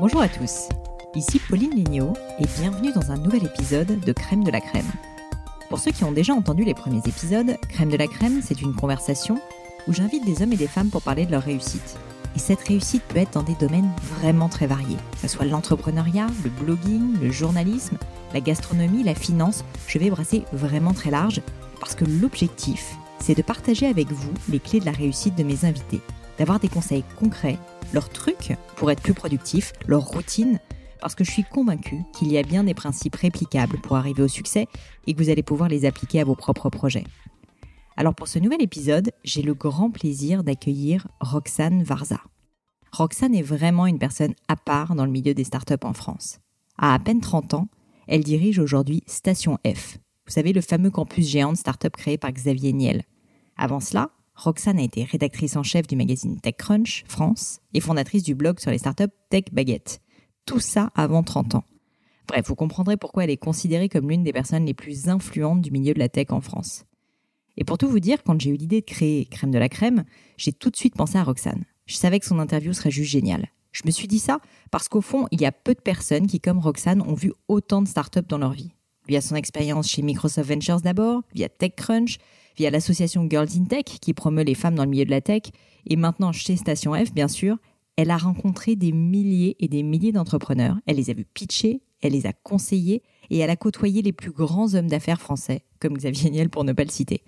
Bonjour à tous, ici Pauline Lignot et bienvenue dans un nouvel épisode de Crème de la Crème. Pour ceux qui ont déjà entendu les premiers épisodes, Crème de la Crème, c'est une conversation où j'invite des hommes et des femmes pour parler de leur réussite. Et cette réussite peut être dans des domaines vraiment très variés, que ce soit l'entrepreneuriat, le blogging, le journalisme, la gastronomie, la finance. Je vais brasser vraiment très large parce que l'objectif, c'est de partager avec vous les clés de la réussite de mes invités, d'avoir des conseils concrets, leurs trucs pour être plus productifs, leurs routines, parce que je suis convaincue qu'il y a bien des principes réplicables pour arriver au succès et que vous allez pouvoir les appliquer à vos propres projets. Alors pour ce nouvel épisode, j'ai le grand plaisir d'accueillir Roxane Varza. Roxane est vraiment une personne à part dans le milieu des startups en France. À à peine 30 ans, elle dirige aujourd'hui Station F. Vous savez, le fameux campus géant de startup créé par Xavier Niel. Avant cela, Roxane a été rédactrice en chef du magazine TechCrunch France et fondatrice du blog sur les startups Tech Baguette. Tout ça avant 30 ans. Bref, vous comprendrez pourquoi elle est considérée comme l'une des personnes les plus influentes du milieu de la tech en France. Et pour tout vous dire, quand j'ai eu l'idée de créer Crème de la Crème, j'ai tout de suite pensé à Roxane. Je savais que son interview serait juste géniale. Je me suis dit ça parce qu'au fond, il y a peu de personnes qui, comme Roxane, ont vu autant de startups dans leur vie. Via son expérience chez Microsoft Ventures d'abord, via TechCrunch, via l'association Girls in Tech qui promeut les femmes dans le milieu de la tech, et maintenant chez Station F, bien sûr, elle a rencontré des milliers et des milliers d'entrepreneurs. Elle les a vus pitcher, elle les a conseillés, et elle a côtoyé les plus grands hommes d'affaires français, comme Xavier Niel pour ne pas le citer.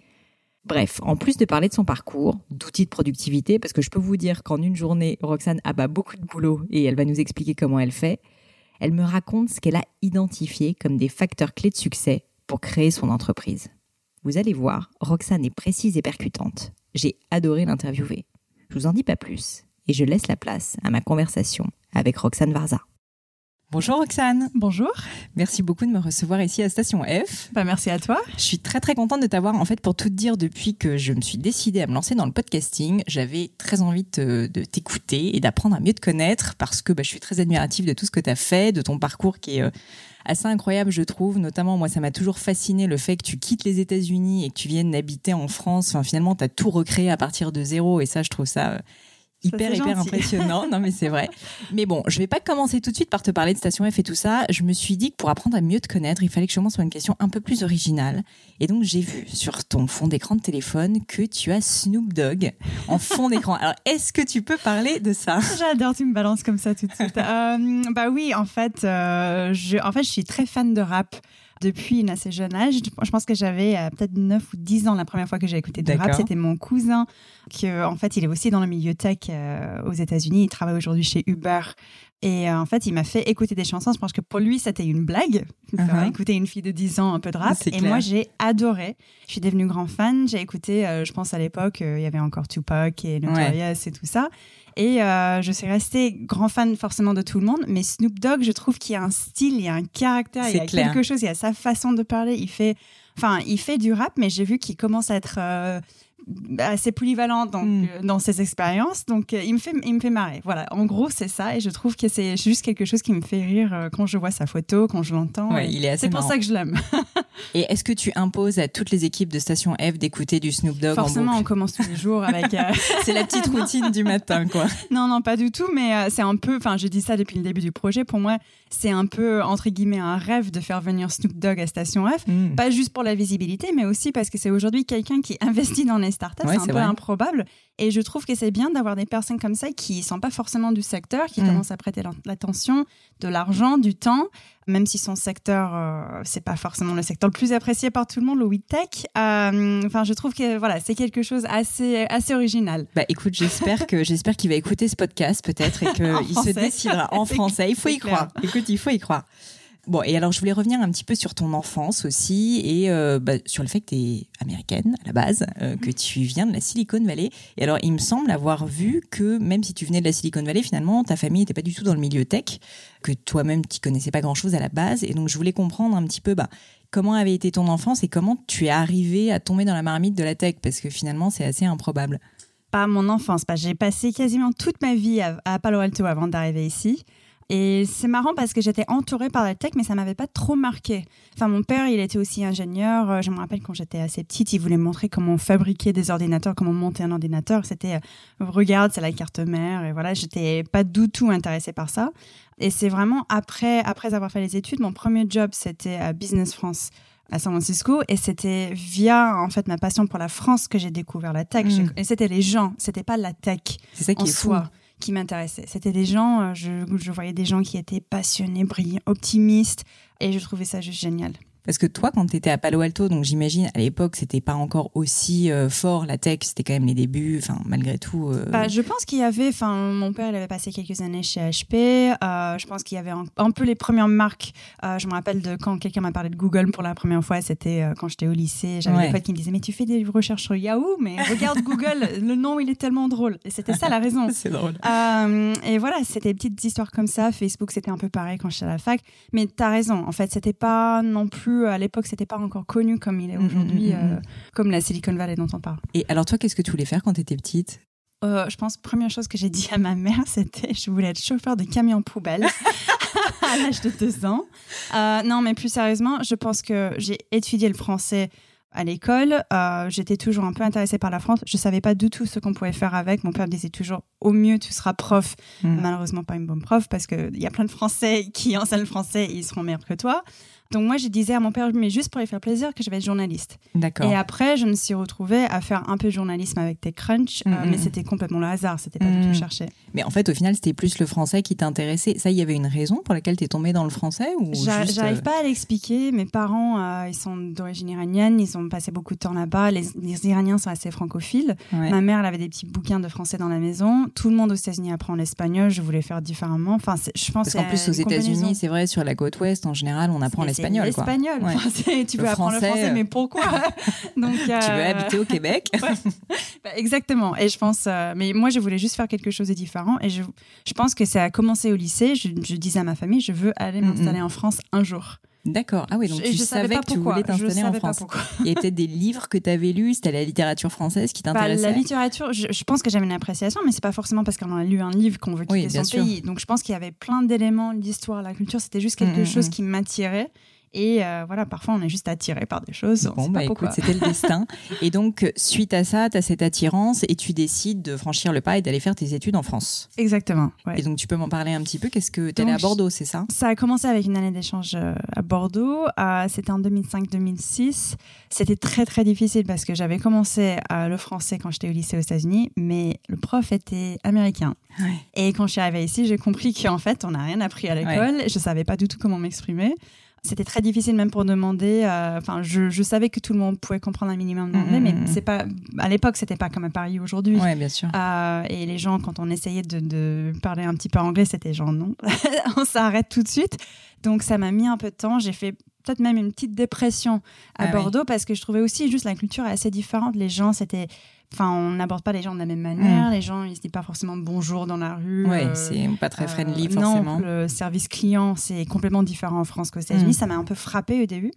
Bref, en plus de parler de son parcours, d'outils de productivité, parce que je peux vous dire qu'en une journée, Roxane abat beaucoup de boulot et elle va nous expliquer comment elle fait, elle me raconte ce qu'elle a identifié comme des facteurs clés de succès pour créer son entreprise. Vous allez voir, Roxane est précise et percutante. J'ai adoré l'interviewer. Je vous en dis pas plus et je laisse la place à ma conversation avec Roxane Varza. Bonjour Roxane. Bonjour. Merci beaucoup de me recevoir ici à Station F. Bah merci à toi. Je suis très très contente de t'avoir. En fait, pour tout te dire, depuis que je me suis décidée à me lancer dans le podcasting, j'avais très envie de, t'écouter et d'apprendre à mieux te connaître parce que bah, je suis très admirative de tout ce que tu as fait, de ton parcours qui est euh, assez incroyable, je trouve. Notamment, moi, ça m'a toujours fasciné le fait que tu quittes les États-Unis et que tu viennes habiter en France. Enfin, finalement, tu as tout recréé à partir de zéro et ça, je trouve ça hyper hyper impressionnant. non mais c'est vrai. Mais bon, je vais pas commencer tout de suite par te parler de Station F et tout ça. Je me suis dit que pour apprendre à mieux te connaître, il fallait que je commence par une question un peu plus originale. Et donc j'ai vu sur ton fond d'écran de téléphone que tu as Snoop Dogg en fond d'écran. Alors est-ce que tu peux parler de ça? J'adore, tu me balances comme ça tout de suite. euh, bah oui, en fait, euh, je, en fait, je suis très fan de rap depuis un assez jeune âge. Je pense que j'avais euh, peut-être 9 ou 10 ans la première fois que j'ai écouté de rap. C'était mon cousin, qui en fait, il est aussi dans le milieu tech euh, aux États-Unis. Il travaille aujourd'hui chez Uber. Et euh, en fait, il m'a fait écouter des chansons. Je pense que pour lui, c'était une blague. Uh Écouter une fille de 10 ans un peu de rap. Et moi, j'ai adoré. Je suis devenue grand fan. J'ai écouté, je pense à l'époque, il y avait encore Tupac et Notorious et tout ça. Et euh, je suis restée grand fan forcément de tout le monde, mais Snoop Dogg, je trouve qu'il y a un style, il y a un caractère, il y a quelque chose, il y a sa façon de parler. Il fait, enfin, il fait du rap, mais j'ai vu qu'il commence à être euh, assez polyvalent donc, mm. euh, dans ses expériences. Donc, euh, il, me fait, il me fait marrer. Voilà, en gros, c'est ça. Et je trouve que c'est juste quelque chose qui me fait rire euh, quand je vois sa photo, quand je l'entends. Ouais, il est C'est pour ça que je l'aime. et est-ce que tu imposes à toutes les équipes de Station F d'écouter du Snoop Dogg Forcément, on commence tous les jours avec. c'est la petite routine du matin, quoi. Non, non, pas du tout. Mais c'est un peu. Enfin, je dis ça depuis le début du projet. Pour moi, c'est un peu, entre guillemets, un rêve de faire venir Snoop Dogg à Station F. Mm. Pas juste pour la visibilité, mais aussi parce que c'est aujourd'hui quelqu'un qui investit dans les startups. c'est un peu improbable. Et je trouve que c'est bien d'avoir des personnes comme ça qui sont pas forcément du secteur, qui mm. commencent à prêter l'attention, de l'argent, du temps, même si son secteur, euh, c'est pas forcément le secteur le plus apprécié par tout le monde, le weed tech. Euh, enfin, je trouve que voilà, c'est quelque chose assez assez original. Bah écoute, j'espère que j'espère qu'il va écouter ce podcast peut-être et qu'il se décidera en français. Il faut y croire. Écoute, il faut y croire. Bon, et alors je voulais revenir un petit peu sur ton enfance aussi et euh, bah, sur le fait que tu es américaine à la base, euh, que tu viens de la Silicon Valley. Et alors il me semble avoir vu que même si tu venais de la Silicon Valley, finalement ta famille n'était pas du tout dans le milieu tech, que toi-même tu connaissais pas grand-chose à la base. Et donc je voulais comprendre un petit peu bah, comment avait été ton enfance et comment tu es arrivé à tomber dans la marmite de la tech parce que finalement c'est assez improbable. Pas mon enfance, j'ai passé quasiment toute ma vie à, à Palo Alto avant d'arriver ici. Et c'est marrant parce que j'étais entourée par la tech, mais ça m'avait pas trop marqué. Enfin, mon père, il était aussi ingénieur. Euh, je me rappelle quand j'étais assez petite, il voulait montrer comment fabriquer des ordinateurs, comment monter un ordinateur. C'était, euh, regarde, c'est la carte mère. Et voilà, j'étais pas du tout intéressée par ça. Et c'est vraiment après, après avoir fait les études, mon premier job, c'était à Business France à San Francisco et c'était via en fait ma passion pour la France que j'ai découvert la tech mm. et c'était les gens c'était pas la tech c'est ça qui est soi qui m'intéressait c'était des gens euh, je, je voyais des gens qui étaient passionnés brillants optimistes et je trouvais ça juste génial parce que toi, quand tu étais à Palo Alto, donc j'imagine à l'époque, c'était pas encore aussi euh, fort la tech, c'était quand même les débuts, enfin malgré tout. Euh... Bah, je pense qu'il y avait, enfin mon père il avait passé quelques années chez HP, euh, je pense qu'il y avait un, peu les premières marques. Je me rappelle de quand quelqu'un m'a parlé de Google pour la première fois, c'était quand j'étais au lycée. J'avais des potes qui me disaient mais tu fais des recherches sur Yahoo, mais regarde Google, le nom il est tellement drôle. Et c'était ça la raison. C'est drôle. et voilà, c'était des petites histoires comme ça. Facebook c'était un peu pareil quand j'étais à la fac, mais tu as raison. En fait, c'était pas non plus à l'époque, c'était pas encore connu comme il est mm, mm, aujourd'hui, mm, euh, comme la Silicon Valley dont on parle. Et alors toi, qu'est-ce que tu voulais faire quand tu étais petite? Euh, je pense première chose que j'ai dit à ma mère, c'était je voulais être chauffeur de camion poubelle à l'âge de deux ans. Euh, non, mais plus sérieusement, je pense que j'ai étudié le français à l'école. J'étais toujours un peu intéressée par la France. Je savais pas du tout ce qu'on pouvait faire avec. Mon père disait toujours au mieux tu seras prof. Malheureusement pas une bonne prof parce qu'il y a plein de Français qui enseignent le français et ils seront meilleurs que toi. Donc moi, je disais à mon père, mais juste pour lui faire plaisir, que je vais être journaliste. D'accord. Et après, je me suis retrouvée à faire un peu de journalisme avec TechCrunch, euh, mm, mais c'était complètement le hasard, c'était pas du tout mm. cherché. Mais en fait, au final, c'était plus le français qui t'intéressait. Ça, il y avait une raison pour laquelle tu es tombée dans le français ou J'arrive euh, pas à l'expliquer. Mes parents, euh, ils sont d'origine iranienne, ils ont passé beaucoup de temps là-bas. Les, Iraniens sont assez francophiles. Ma mère, elle avait des petits bouquins de français dans la maison. Tout le monde aux États-Unis apprend l'espagnol. Je voulais faire différemment. Enfin, je pense. Parce qu'en plus, aux États-Unis, c'est vrai, sur la côte ouest, en général, on apprend l'espagnol. L'espagnol tu veux apprendre le français, mais pourquoi? Donc, Tu veux euh, habiter au Québec bah, Exactement. Et je pense, euh, mais moi, je voulais juste faire quelque chose de différent. Et je, je pense que ça a commencé au lycée. Je, disais à ma famille, je veux aller m'installer en France un jour. D'accord. Ah oui, donc tu savais que tu voulais t'installer en France. Il y avait peut-être des livres que tu avais lus, c'était la littérature française qui bah, t'intéressait La littérature, je, pense que j'avais une appréciation, mais c'est pas forcément parce qu'on a lu un livre qu'on veut quitter son pays. Donc je pense qu'il y avait plein d'éléments, l'histoire, la culture, c'était juste quelque chose qui m'attirait. Et euh, voilà, parfois on est juste attiré par des choses. Bon, bah écoute, c'était le destin. Et donc, suite à ça, tu as cette attirance et tu décides de franchir le pas et d'aller faire tes études en France. Exactement. Et donc, tu peux m'en parler un petit peu Qu'est-ce que tu es allé à Bordeaux, c'est ça? Ça a commencé avec une année d'échange euh, à Bordeaux. Euh, c'était en 2005-2006. C'était très, très difficile parce que j'avais commencé le français quand j'étais au lycée aux États-Unis, mais le prof était américain. Et quand je suis arrivée ici, j'ai compris qu'en fait, on n'a rien appris à l'école. Je ne savais pas du tout comment m'exprimer. C'était très difficile même pour demander. Euh, enfin, je, je, savais que tout le monde pouvait comprendre un minimum d'anglais, mm, mm, mais mm, c'est pas à l'époque c'était pas comme à Paris aujourd'hui. Oui, bien sûr. Euh, et les gens, quand on essayait de, de parler un petit peu anglais, c'était genre non, on s'arrête tout de suite. Donc ça m'a mis un peu de temps. J'ai fait peut-être même une petite dépression à ah Bordeaux parce que je trouvais aussi juste la culture assez différente. Les gens, c'était Enfin, on n'aborde pas les gens de la même manière. Mm. Les gens, ils se disent pas forcément bonjour dans la rue. Oui, euh, c'est pas très friendly euh, forcément. Non, le service client, c'est complètement différent en France qu'aux États-Unis. Mm. Ça m'a un peu frappé au début.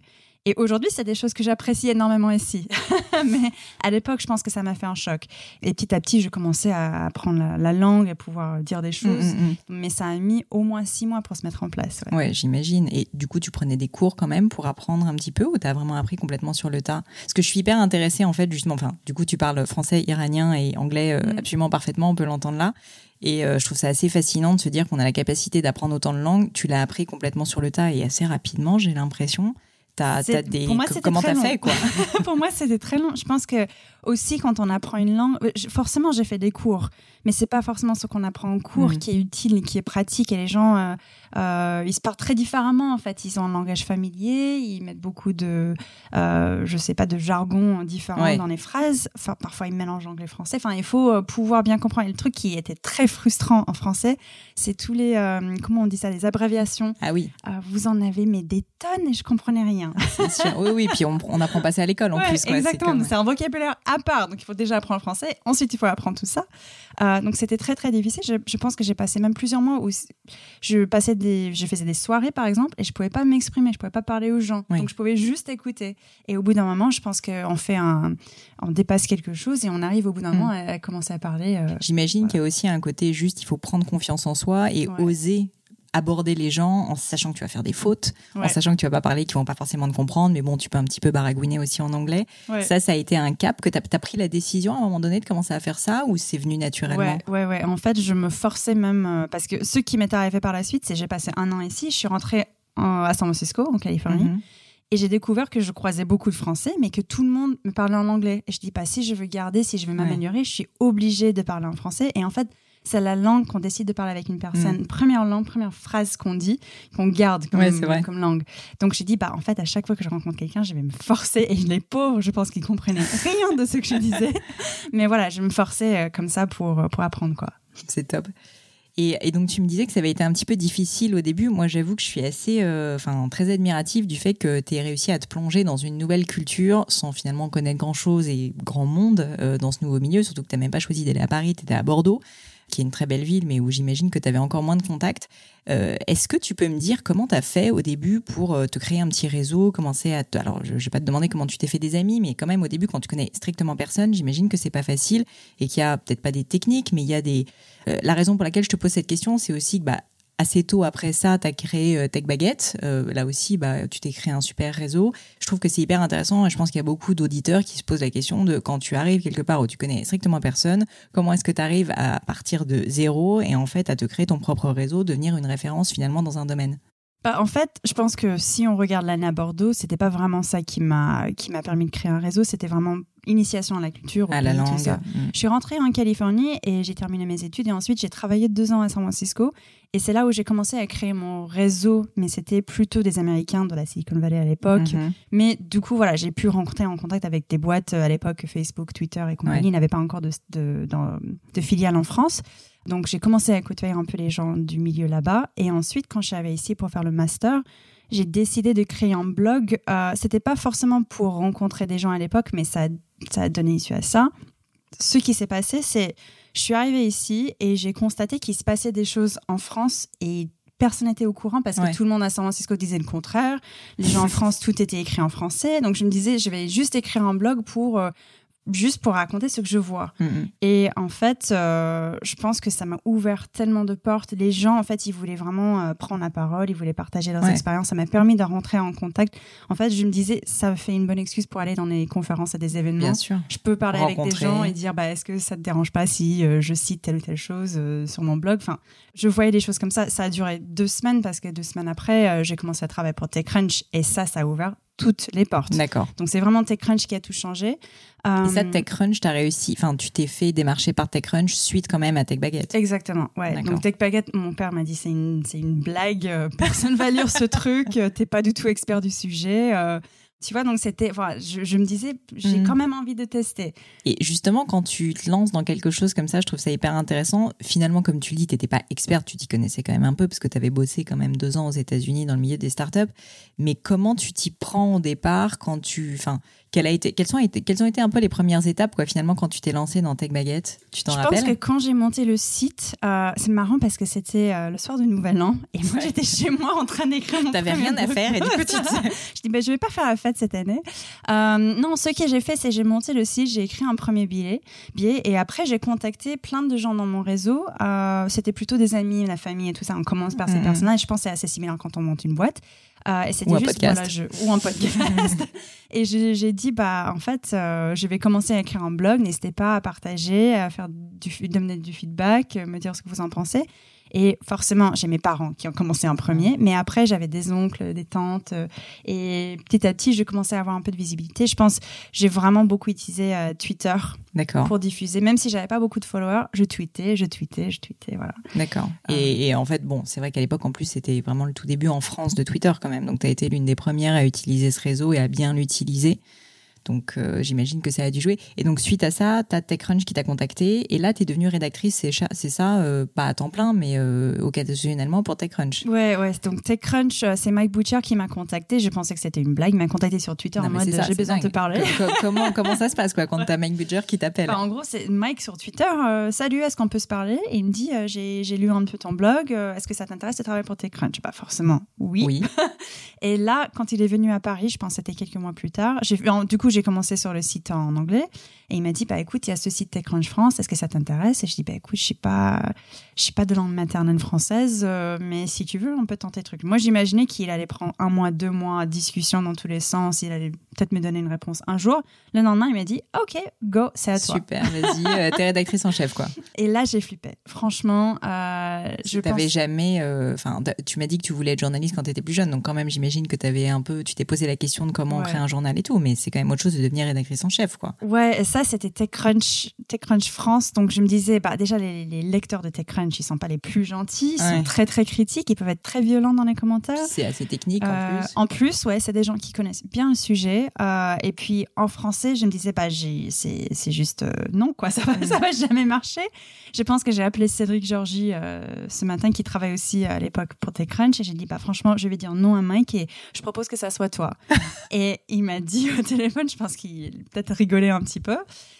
Et aujourd'hui, c'est des choses que j'apprécie énormément ici. Mais à l'époque, je pense que ça m'a fait un choc. Et petit à petit, je commençais à apprendre la, langue, à pouvoir dire des choses. Mm, mm, mm. Mais ça a mis au moins six mois pour se mettre en place. Ouais, j'imagine. Et du coup, tu prenais des cours quand même pour apprendre un petit peu ou tu as vraiment appris complètement sur le tas? Parce que je suis hyper intéressée, en fait, justement. Enfin, du coup, tu parles français, iranien et anglais euh, absolument parfaitement, on peut l'entendre là. Et euh, je trouve ça assez fascinant de se dire qu'on a la capacité d'apprendre autant de langues. Tu l'as appris complètement sur le tas et assez rapidement, j'ai l'impression. T'as, des... Pour moi, Comment t'as fait quoi? Pour moi, c'était très long. Je pense que aussi quand on apprend une langue, euh, forcément j'ai fait des cours, mais c'est pas forcément ce qu'on apprend en cours mhm. qui est utile, qui est pratique. Et les gens, euh, euh, ils se parlent très différemment en fait. Ils ont un langage familier, ils mettent beaucoup de, je sais pas, de jargon différent dans les phrases. Enfin, parfois ils mélangent anglais français. Enfin, il faut pouvoir bien comprendre. Et le truc qui était très frustrant en français, c'est tous les, comment on dit ça, les abréviations. Ah oui. vous en avez mais des tonnes et je comprenais rien. Oui, oui. Puis on, on apprend pas ça à l'école en plus. Exactement. C'est un vocabulaire part. Donc, il faut déjà apprendre le français. Ensuite, il faut apprendre tout ça. Euh, donc, c'était très, très difficile. Je, pense que j'ai passé même plusieurs mois où je, passais des, je faisais des soirées, par exemple, et je pouvais pas m'exprimer. Je pouvais pas parler aux gens. Donc, je pouvais juste écouter. Et au bout d'un moment, je pense qu'on fait un, on dépasse quelque chose et on arrive au bout d'un mm. moment à, commencer à parler. Euh, J'imagine qu'il y a aussi un côté juste, il faut prendre confiance en soi et oser aborder les gens en sachant que tu vas faire des fautes, en sachant que tu vas pas parler, qu'ils vont pas forcément te comprendre, mais bon, tu peux un petit peu baragouiner aussi en anglais. Ça, ça a été un cap que tu as, pris la décision à un moment donné de commencer à faire ça ou c'est venu naturellement? Ouais, ouais, ouais. En fait, je me forçais même euh, parce que ce qui m'est arrivé par la suite, c'est j'ai passé un an ici, je suis rentrée à San Francisco, en Californie. Mhm. Et j'ai découvert que je croisais beaucoup de Français, mais que tout le monde me parlait en anglais. Et je dis, pas si je veux garder, si je veux m'améliorer, je suis obligée de parler en français. Et en fait, c'est la langue qu'on décide de parler avec une personne. Mm. Première langue, première phrase qu'on dit, qu'on garde comme, comme langue. Donc j'ai dit, bah en fait, à chaque fois que je rencontre quelqu'un, je vais me forcer. Et les pauvres, je pense qu'ils comprenaient rien de ce que je disais. Mais voilà, je me forçais euh, comme ça pour, pour apprendre, quoi. C'est top. Et, donc tu me disais que ça avait été un petit peu difficile au début. Moi, j'avoue que je suis assez, euh, enfin, très admirative du fait que tu aies réussi à te plonger dans une nouvelle culture sans finalement connaître grand chose et grand monde euh, dans ce nouveau milieu. Surtout que tu n'as même pas choisi d'aller à Paris, tu étais à Bordeaux qui est une très belle ville, mais où j'imagine que tu avais encore moins de contacts. Euh, est-ce que tu peux me dire comment tu as fait au début pour euh, te créer un petit réseau, commencer à... Alors, je ne vais pas te demander comment tu t'es fait des amis, mais quand même, au début, quand tu connais strictement personne, j'imagine que c'est pas facile et qu'il y a peut-être pas des techniques, mais il y a des... Euh, la raison pour laquelle je te pose cette question, c'est aussi que bah, assez tôt après ça, tu as créé euh, Tech Baguette. Euh, là aussi, bah, tu t'es créé un super réseau. Je trouve que c'est hyper intéressant je pense qu'il y a beaucoup d'auditeurs qui se posent la question de quand tu arrives quelque part où tu connais strictement personne, comment est-ce que tu arrives à partir de zéro et en fait à te créer ton propre réseau, devenir une référence finalement dans un domaine? Bah, en fait, je pense que si on regarde l'année à Bordeaux, c'était pas vraiment ça qui m'a qui m'a permis de créer un réseau. C'était vraiment initiation à la culture, à la langue. Tout ça. Mm. Je suis rentrée en Californie et j'ai terminé mes études et ensuite j'ai travaillé deux ans à San Francisco et c'est là où j'ai commencé à créer mon réseau. Mais c'était plutôt des Américains de la Silicon Valley à l'époque. Mm-hmm. Mais du coup, voilà, j'ai pu rencontrer en contact avec des boîtes euh, à l'époque Facebook, Twitter et compagnie. n'avaient pas encore de, de, de filiales en France. Donc j'ai commencé à côtoyer un peu les gens du milieu là-bas. Et ensuite, quand je suis arrivée ici pour faire le master, j'ai décidé de créer un blog. Euh, C'était pas forcément pour rencontrer des gens à l'époque, mais ça, ça a donné issue à ça. Ce qui s'est passé, c'est je suis arrivée ici et j'ai constaté qu'il se passait des choses en France et personne n'était au courant parce que tout le monde à San Francisco disait le contraire. Les gens en France, tout était écrit en français. Donc je me disais, je vais juste écrire un blog pour euh, juste pour raconter ce que je vois. Mm, mm. Et en fait, euh, je pense que ça m'a ouvert tellement de portes. Les gens, en fait, ils voulaient vraiment euh, prendre la parole, ils voulaient partager leurs expériences. Ça m'a permis de rentrer en contact. En fait, je me disais, ça fait une bonne excuse pour aller dans des conférences et des événements. Bien sûr. Je peux parler avec des gens et dire, bah, est-ce que ça te dérange pas si euh, je cite telle ou telle chose sur mon blog? Enfin, je voyais des choses comme ça. Ça a duré deux semaines parce que deux semaines après, j'ai commencé à travailler pour TechCrunch et ça, ça a ouvert toutes les portes. D'accord. Donc c'est vraiment TechCrunch qui a tout changé. Et ça, euh, TechCrunch, tu as réussi, enfin tu t'es fait démarcher par TechCrunch suite quand même à TechBaguette. Exactement, ouais. Donc TechBaguette, mon père m'a dit c'est une, une blague, euh, personne va lire ce truc, euh, t'es pas du tout expert du sujet. Tu vois, donc c'était, voilà, je, me disais, j'ai mm. quand même envie de tester. Et justement, quand tu te lances dans quelque chose comme ça, je trouve ça hyper intéressant. Finalement, comme tu le dis, tu n'étais pas experte, tu t'y connaissais quand même un peu parce que tu avais bossé quand même deux ans aux États-Unis dans le milieu des startups. Mais comment tu t'y prends au départ quand tu, enfin, quelles, a été, quelles, sont été, quelles ont été un peu les premières étapes, quoi, finalement, quand tu t'es lancé dans Tech Baguette? Tu t'en rappelles Je pense que quand j'ai monté le site, euh, c'est marrant parce que c'était euh, le soir du Nouvel An et moi, j'étais chez moi en train d'écrire mon T'avais rien à faire et du coup, tu Je dis, ben, je vais pas faire la fête cette année. Euh, non, ce que j'ai fait, c'est j'ai monté le site, j'ai écrit un premier billet, billet et après, j'ai contacté plein de gens dans mon réseau. c'était plutôt des amis, la famille et tout ça. On commence par ces mmh. personnages. Je pense que c'est assez similaire quand on monte une boîte. Euh, et c'était juste je, ou un podcast. et j'ai dit bah en fait euh, je vais commencer à écrire un blog. N'hésitez pas à partager, à faire du, donner du feedback, me dire ce que vous en pensez. Et forcément, j'ai mes parents qui ont commencé en premier, mais après, j'avais des oncles, des tantes. Euh, et petit à petit, je commençais à avoir un peu de visibilité. Je pense, j'ai vraiment beaucoup utilisé euh, Twitter pour diffuser. Même si j'avais pas beaucoup de followers, je tweetais, je tweetais, je tweetais, voilà. D'accord. Euh. Et, et, en fait, bon, c'est vrai qu'à l'époque, en plus, c'était vraiment le tout début en France de Twitter quand même. Donc, tu as été l'une des premières à utiliser ce réseau et à bien l'utiliser. Donc euh, j'imagine que ça a dû jouer. Et donc suite à ça, tu as TechCrunch qui t'a contacté et là tu es devenue rédactrice, c'est ça, euh, pas à temps plein, mais euh, occasionnellement pour TechCrunch. Ouais, ouais. Donc TechCrunch, c'est Mike Butcher qui m'a contacté. Je pensais que c'était une blague. Il m'a contacté sur Twitter en mode j'ai besoin de te parler. comment, comment ça se passe quoi, quand tu as Mike Butcher qui t'appelle? Bah, En gros, c'est Mike sur Twitter. Salut, est-ce qu'on peut se parler? Et il me dit j'ai lu un peu ton blog. est-ce que ça t'intéresse de travailler pour TechCrunch? Pas forcément. Oui. oui. et là, quand il est venu à Paris, je pense que c'était quelques mois plus tard, du coup, j'ai commencé sur le site en anglais. Et il m'a dit, bah écoute, il y a ce site TechCrunch France, est-ce que ça t'intéresse? Et je dis, bah écoute, je suis pas, je suis pas de langue maternelle française, euh, mais si tu veux, on peut tenter le truc. Moi, j'imaginais qu'il allait prendre un mois, deux mois, discussion dans tous les sens, il allait peut-être me donner une réponse un jour. Le lendemain, il m'a dit, ok, go, c'est à toi. Super, vas-y, euh, t'es rédactrice en chef, quoi. Et là, j'ai flippé. Franchement, euh, je t'avais jamais, euh, enfin, tu m'as dit que tu voulais être journaliste quand tu étais plus jeune, donc quand même, j'imagine que tu avais un peu, tu t'es posé la question de comment créer un journal et tout, mais c'est quand même autre chose de devenir rédactrice en chef, quoi. Ouais, ça, c'était TechCrunch, TechCrunch France. Donc, je me disais, bah, déjà, les, lecteurs de TechCrunch, ils sont pas les plus gentils, ils sont très, très critiques, ils peuvent être très violents dans les commentaires. C'est assez technique, en euh, plus. En plus, ouais, c'est des gens qui connaissent bien le sujet. Euh, et puis, en français, je me disais, bah, c'est juste euh, non, quoi, ça va, ça va jamais marcher. Je pense que j'ai appelé Cédric Georgie ce matin, qui travaille aussi à l'époque pour TechCrunch, et j'ai dit, bah, franchement, je vais dire non à Mike et je propose que ça soit toi. et il m'a dit au téléphone, je pense qu'il peut-être rigolé un petit peu.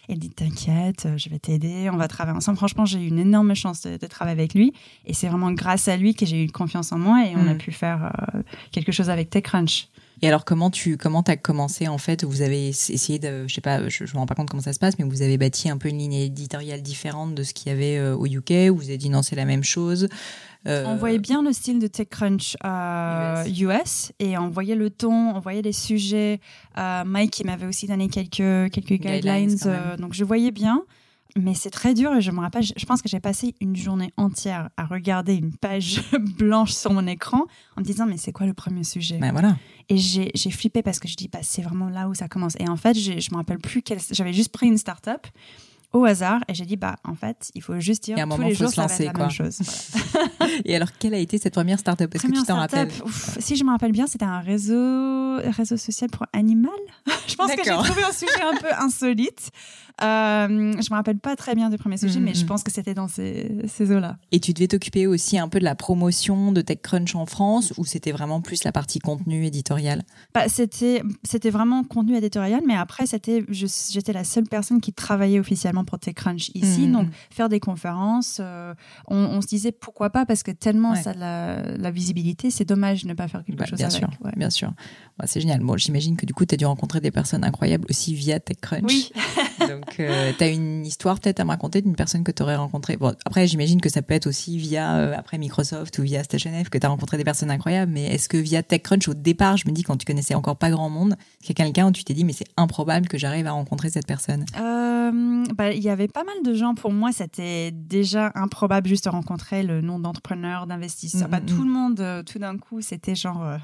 Il dit T'inquiète, je vais t'aider, on va travailler ensemble. Franchement, j'ai eu une énorme chance de, travailler avec lui. Et c'est vraiment grâce à lui que j'ai eu confiance en moi et on a mm. pu faire euh, quelque chose avec TechCrunch. Et alors, comment tu comment as commencé en fait? Vous avez essayé de, je sais pas, je, ne me rends pas compte comment ça se passe, mais vous avez bâti un peu une ligne éditoriale différente de ce qu'il y avait euh, au UK. Où vous avez dit non, c'est la même chose. Euh, on voyait bien le style de TechCrunch euh, US. et on voyait le ton, on voyait les sujets. Euh, Mike, il m'avait aussi donné quelques, quelques guidelines, donc je voyais bien. Mais c'est très dur et je me rappelle, je pense que j'ai passé une journée entière à regarder une page blanche sur mon écran en me disant mais c'est quoi le premier sujet? Ben voilà. Et j'ai flippé parce que je dis bah, c'est vraiment là où ça commence. Et en fait, je me rappelle plus. J'avais juste pris une start-up au hasard et j'ai dit bah en fait il faut juste dire tous les jours ça va être la même chose. et alors quelle a été cette première startup? Est-ce que tu t'en rappelles? Si je me rappelle bien, c'était un réseau réseau social pour animal. je pense que j'ai trouvé un sujet un peu insolite. Euh, je me rappelle pas très bien du premier sujet, mais je pense que c'était dans ces, ces eaux-là. Et tu devais t'occuper aussi un peu de la promotion de TechCrunch en France, ou c'était vraiment plus la partie contenu éditorial? Bah, c'était c'était vraiment contenu éditorial, mais après c'était j'étais la seule personne qui travaillait officiellement pour TechCrunch ici, donc faire des conférences, euh, on, se disait pourquoi pas parce que tellement ça a la, visibilité, c'est dommage de ne pas faire quelque bah, chose bien Sûr, Bien sûr, c'est génial. Bon, j'imagine que du coup tu as dû rencontrer des personnes incroyables aussi via TechCrunch. Oui. Donc, euh, tu as une histoire peut-être à me raconter d'une personne que tu aurais rencontrée. Bon, après, j'imagine que ça peut être aussi via euh, après Microsoft ou via StationF que tu as rencontré des personnes incroyables. Mais est-ce que via TechCrunch, au départ, je me dis, quand tu connaissais encore pas grand monde, qu'il y a quelqu'un où tu t'es dit, mais c'est improbable que j'arrive à rencontrer cette personne? Euh, bah, Il y avait pas mal de gens. Pour moi, c'était déjà improbable juste de rencontrer le nom d'entrepreneur, d'investisseur. Bah, mm, mm, tout mm. le monde, tout d'un coup, c'était genre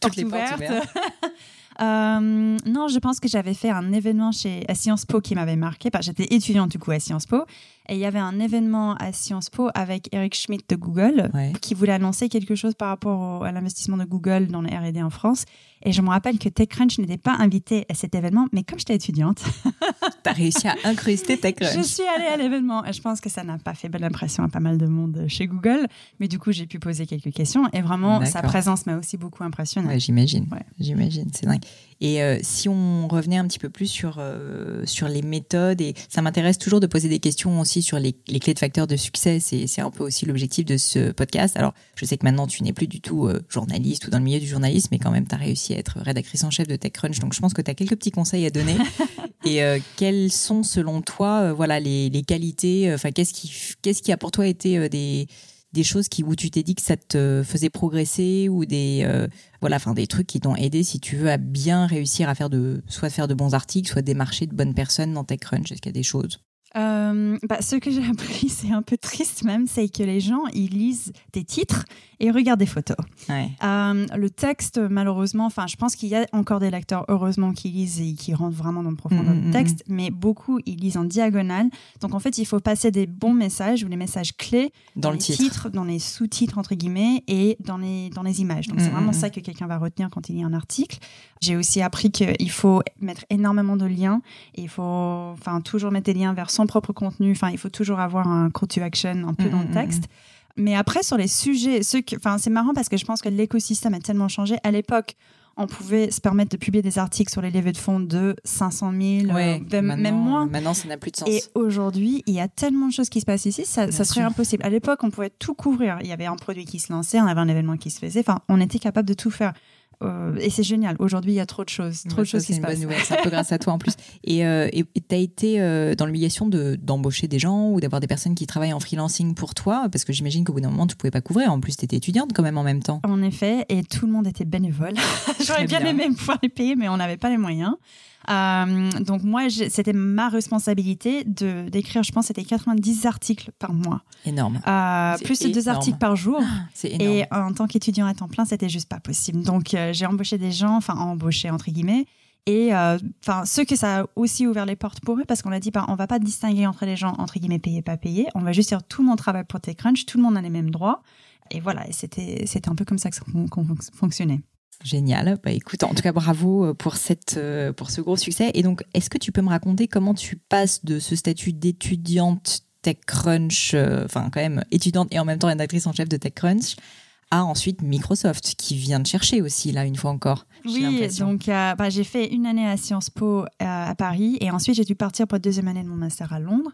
toutes les portes ouvertes. Euh, non, je pense que j'avais fait un événement chez à Sciences Po qui m'avait marqué. J'étais étudiante du coup à Sciences Po et il y avait un événement à Sciences Po avec Eric Schmidt de Google qui voulait annoncer quelque chose par rapport à l'investissement de Google dans les R&D en France. Et je me rappelle que TechCrunch n'était pas invité à cet événement, mais comme j'étais étudiante, tu as réussi à incruster TechCrunch. je suis allée à l'événement et je pense que ça n'a pas fait bonne impression à pas mal de monde chez Google, mais du coup j'ai pu poser quelques questions et vraiment sa présence m'a aussi beaucoup impressionné. j'imagine, j'imagine, c'est dingue. Et euh, si on revenait un petit peu plus sur euh, sur les méthodes et ça m'intéresse toujours de poser des questions aussi sur les, les clés de facteurs de succès. C'est un peu aussi l'objectif de ce podcast. Alors je sais que maintenant tu n'es plus du tout euh, journaliste ou dans le milieu du journalisme, mais quand même tu as réussi à être rédactrice en chef de TechCrunch. Donc je pense que tu as quelques petits conseils à donner. et quelles sont selon toi voilà les, les qualités Enfin qu'est-ce qui qu'est-ce qui a pour toi été des des choses qui où tu t'es dit que ça te faisait progresser ou des euh, voilà enfin des trucs qui t'ont aidé si tu veux à bien réussir à faire de soit faire de bons articles soit démarcher de bonnes personnes dans TechCrunch? Est-ce qu'il y a des choses? Euh, bah, ce que j'ai appris, c'est un peu triste même, c'est que les gens, ils lisent des titres et regardent des photos. Euh, le texte, malheureusement, enfin, je pense qu'il y a encore des lecteurs, heureusement, qui lisent et qui rentrent vraiment dans le profondeur mm, du mm, texte, mm. mais beaucoup, ils lisent en diagonale. Donc, en fait, il faut passer des bons messages ou les messages clés dans, le titre. dans les sous-titres, entre guillemets, et dans les, dans les images. Donc, c'est vraiment ça que quelqu'un va retenir quand il lit un article. J'ai aussi appris qu'il faut mettre énormément de liens et il faut, enfin, toujours mettre des liens vers son propre contenu. Enfin, il faut toujours avoir un call to action un peu dans le mm, texte. Mm. Mais après, sur les sujets, ceux enfin, c'est marrant parce que je pense que l'écosystème a tellement changé. À l'époque, on pouvait se permettre de publier des articles sur les levées de fonds de 500 000, euh, même moins. Maintenant, ça n'a plus de sens. Et aujourd'hui, il y a tellement de choses qui se passent ici, ça, ça serait impossible. À l'époque, on pouvait tout couvrir. Il y avait un produit qui se lançait, on avait un événement qui se faisait. Enfin, on était capable de tout faire. Euh, et c'est génial. Aujourd'hui, il y a trop de choses, trop de choses qui se passent. C'est un peu grâce à toi en plus. Et euh, tu as été euh, dans l'obligation d'embaucher des gens ou d'avoir des personnes qui travaillent en freelancing pour toi? Parce que j'imagine qu'au bout d'un moment, tu pouvais pas couvrir. En plus, tu étais étudiante quand même en même temps. En effet, et tout le monde était bénévole. J'aurais bien, bien aimé pouvoir les payer, mais on n'avait pas les moyens. Euh, donc moi, c'était ma responsabilité de d'écrire, je pense, c'était 90 articles par mois. Énorme. Euh, plus de deux articles par jour. Ah, c'est énorme. Et en tant qu'étudiant à temps plein, c'était juste pas possible. Donc euh, j'ai embauché des gens, enfin embauché entre guillemets. Et enfin, ceux que ça a aussi ouvert les portes pour eux, parce qu'on a dit, bah, on va pas distinguer entre les gens entre guillemets payés pas payés. On va juste dire tout le monde travaille pour TechCrunch, tout le monde a les mêmes droits. Et voilà, c'était c'était un peu comme ça que ça fonctionnait. Génial. Bah, écoute, en tout cas, bravo euh, pour, cette, euh, pour ce gros succès. Et donc, est-ce que tu peux me raconter comment tu passes de ce statut d'étudiante TechCrunch, euh, enfin, quand même étudiante et en même temps rédactrice en chef de TechCrunch, à ensuite Microsoft, qui vient de chercher aussi, là, une fois encore. Oui, donc bah, j'ai fait une année à Sciences Po à Paris et ensuite j'ai dû partir pour la deuxième année de mon master à Londres.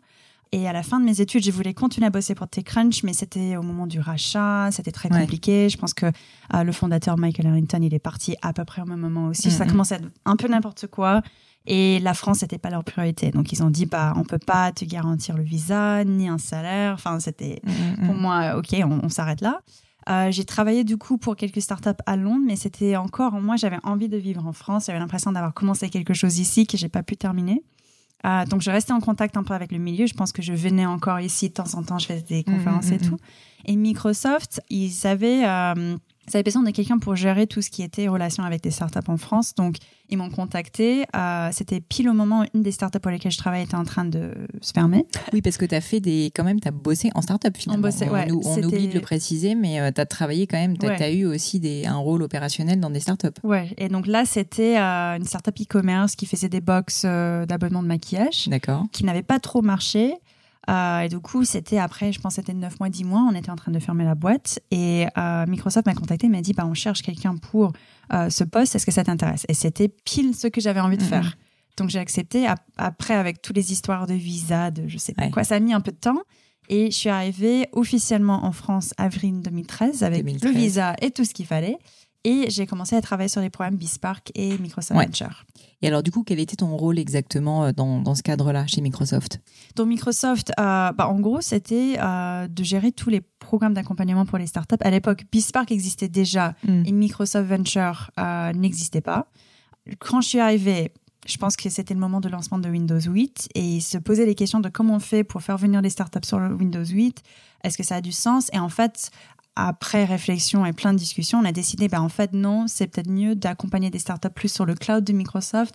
Et à la fin de mes études, je voulais continuer à bosser pour TechCrunch, mais c'était au moment du rachat, c'était très compliqué. Je pense que euh, le fondateur Michael Harrington, il est parti à peu près au même moment aussi. Ça commençait à être un peu n'importe quoi. Et la France n'était pas leur priorité. Donc ils ont dit, bah, on peut pas te garantir le visa, ni un salaire. Enfin, c'était pour moi, ok, on, s'arrête là. Euh, j'ai travaillé du coup pour quelques startups à Londres, mais c'était encore, moi j'avais envie de vivre en France. J'avais l'impression d'avoir commencé quelque chose ici que j'ai pas pu terminer. Euh, donc, je restais en contact un peu avec le milieu. Je pense que je venais encore ici de temps en temps, je faisais des mm, conférences et mm, tout. Et Microsoft, ils avaient euh, ils avaient besoin de quelqu'un pour gérer tout ce qui était relation avec des startups en France. Donc, ils m'ont contacté. Euh, c'était pile au moment où une des startups pour lesquelles je travaillais était en train de se fermer. Oui, parce que tu as fait des. Quand même, tu as bossé en startup finalement. On, on, oublie de le préciser, mais euh, tu as travaillé quand même. Tu as, eu aussi des, un rôle opérationnel dans des startups. Ouais, et donc là, c'était euh, une startup e-commerce qui faisait des box d'abonnement de maquillage. D'accord. Qui n'avait pas trop marché. Euh, et du coup, c'était après, je pense, c'était 9 mois, 10 mois, on était en train de fermer la boîte. Et euh, Microsoft m'a contacté, m'a dit bah, on cherche quelqu'un pour euh, ce poste, est-ce que ça t'intéresse? Et c'était pile ce que j'avais envie de faire. Donc j'ai accepté. Après, avec toutes les histoires de visa, de je sais pas quoi, ça a mis un peu de temps. Et je suis arrivée officiellement en France avril 2013 avec le visa et tout ce qu'il fallait. Et j'ai commencé à travailler sur les programmes Bispark et Microsoft Venture. Et alors, du coup, quel était ton rôle exactement euh, dans, dans ce cadre-là chez Microsoft? Dans Microsoft, euh, bah, en gros, c'était euh, de gérer tous les programmes d'accompagnement pour les startups. À l'époque, Bispark existait déjà hmm. et Microsoft Venture n'existait pas. Quand je suis arrivée, je pense que c'était le moment de lancement de Windows 8 et se poser les questions de comment on fait pour faire venir les startups sur Windows 8. Est-ce que ça a du sens? Et en fait, après réflexion et plein de discussions, on a décidé, bah, en fait, non, c'est peut-être mieux d'accompagner des startups plus sur le cloud de Microsoft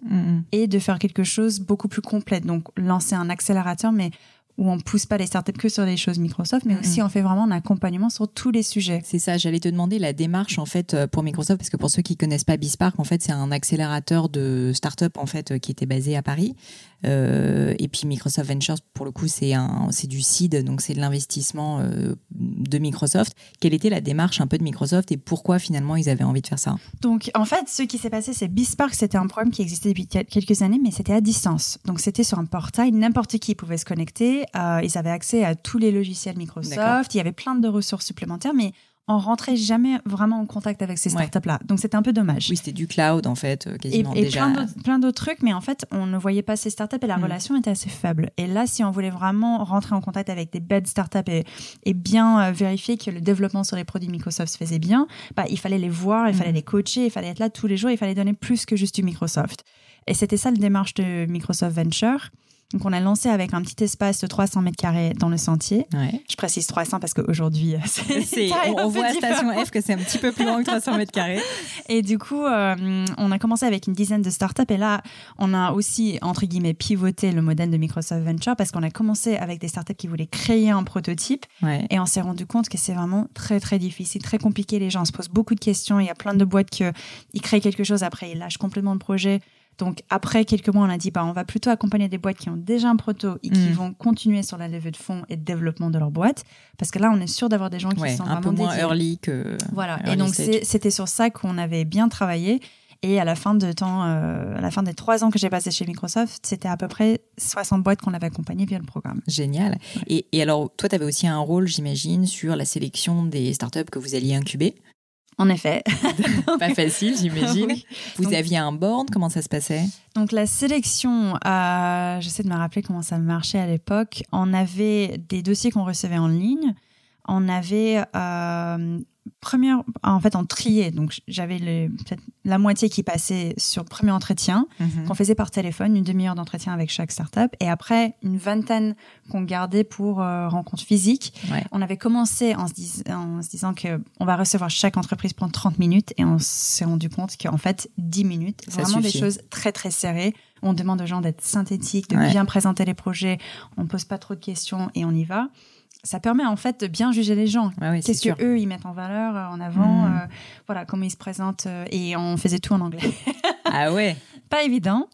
et de faire quelque chose beaucoup plus complet. Donc, lancer un accélérateur, mais où on pousse pas les startups que sur les choses Microsoft, mais aussi on fait vraiment un accompagnement sur tous les sujets. C'est ça, j'allais te demander la démarche en fait euh, pour Microsoft, parce que pour ceux qui connaissent pas Bispark, en fait c'est un accélérateur de startups en fait euh, qui était basé à Paris. Euh, et puis Microsoft Ventures, pour le coup, c'est du seed, donc c'est de l'investissement euh, de Microsoft. Quelle était la démarche un peu de Microsoft et pourquoi finalement ils avaient envie de faire ça? Donc en fait, ce qui s'est passé, c'est Bispark, c'était un programme qui existait depuis quelques années, mais c'était à distance. Donc c'était sur un portail, n'importe qui pouvait se connecter. Euh, ils avaient accès à tous les logiciels Microsoft. Il y avait plein de ressources supplémentaires, mais on rentrait jamais vraiment en contact avec ces startups-là. Donc c'était un peu dommage. Oui, c'était du cloud en fait, euh, quasiment et, et déjà. plein d'autres trucs, mais en fait, on ne voyait pas ces startups et la mm. relation était assez faible. Et là, si on voulait vraiment rentrer en contact avec des belles startups et, et bien euh, vérifier que le développement sur les produits Microsoft se faisait bien, bah, il fallait les voir, il fallait mm. les coacher, il fallait être là tous les jours, il fallait donner plus que juste du Microsoft. Et c'était ça la démarche de Microsoft Venture. Donc, on a lancé avec un petit espace de 300 mètres carrés dans le sentier. Je précise 300 parce qu'aujourd'hui, c'est. On, voit à Station F que c'est un petit peu plus grand que 300 mètres carrés. Et du coup, euh, on a commencé avec une dizaine de startups. Et là, on a aussi, entre guillemets, pivoté le modèle de Microsoft Venture parce qu'on a commencé avec des startups qui voulaient créer un prototype. Et on s'est rendu compte que c'est vraiment très, très difficile, très compliqué. Les gens se posent beaucoup de questions. Il y a plein de boîtes qui créent quelque chose. Après, ils lâchent complètement le projet donc après quelques mois, on a dit bah, on va plutôt accompagner des boîtes qui ont déjà un proto et qui mm. vont continuer sur la levée de fonds et de développement de leur boîte. Parce que là, on est sûr d'avoir des gens qui sont un peu moins early que. Voilà. et donc c'était sur ça qu'on avait bien travaillé. Et à la fin de temps, euh, à la fin des trois ans que j'ai passé chez Microsoft, c'était à peu près 60 boîtes qu'on avait accompagnées via le programme. Génial. Et, et, alors, toi, tu avais aussi un rôle, j'imagine, sur la sélection des startups que vous alliez incuber En effet. pas facile, j'imagine. Vous aviez un board, comment ça se passait? Donc la sélection, euh, j'essaie de me rappeler comment ça marchait à l'époque. On avait des dossiers qu'on recevait en ligne. On avait euh, première, en fait, on triait. Donc, j'avais peut-être la moitié qui passait sur le premier entretien, mhm. qu'on faisait par téléphone, une demi-heure d'entretien avec chaque startup. Et après, une vingtaine qu'on gardait pour euh, rencontre physique. On avait commencé en se, dis en se disant qu'on va recevoir chaque entreprise pendant 30 minutes. Et on s'est rendu compte qu'en fait, 10 minutes, c'est vraiment des choses très, très serrées. On demande aux gens d'être synthétiques, de bien présenter les projets. On pose pas trop de questions et on y va ça permet en fait de bien juger les gens. Qu'est-ce que eux ils mettent en valeur, euh, en avant, mmh. euh, voilà comment ils se présentent. Euh, et on faisait tout en anglais. ah ouais. Pas évident.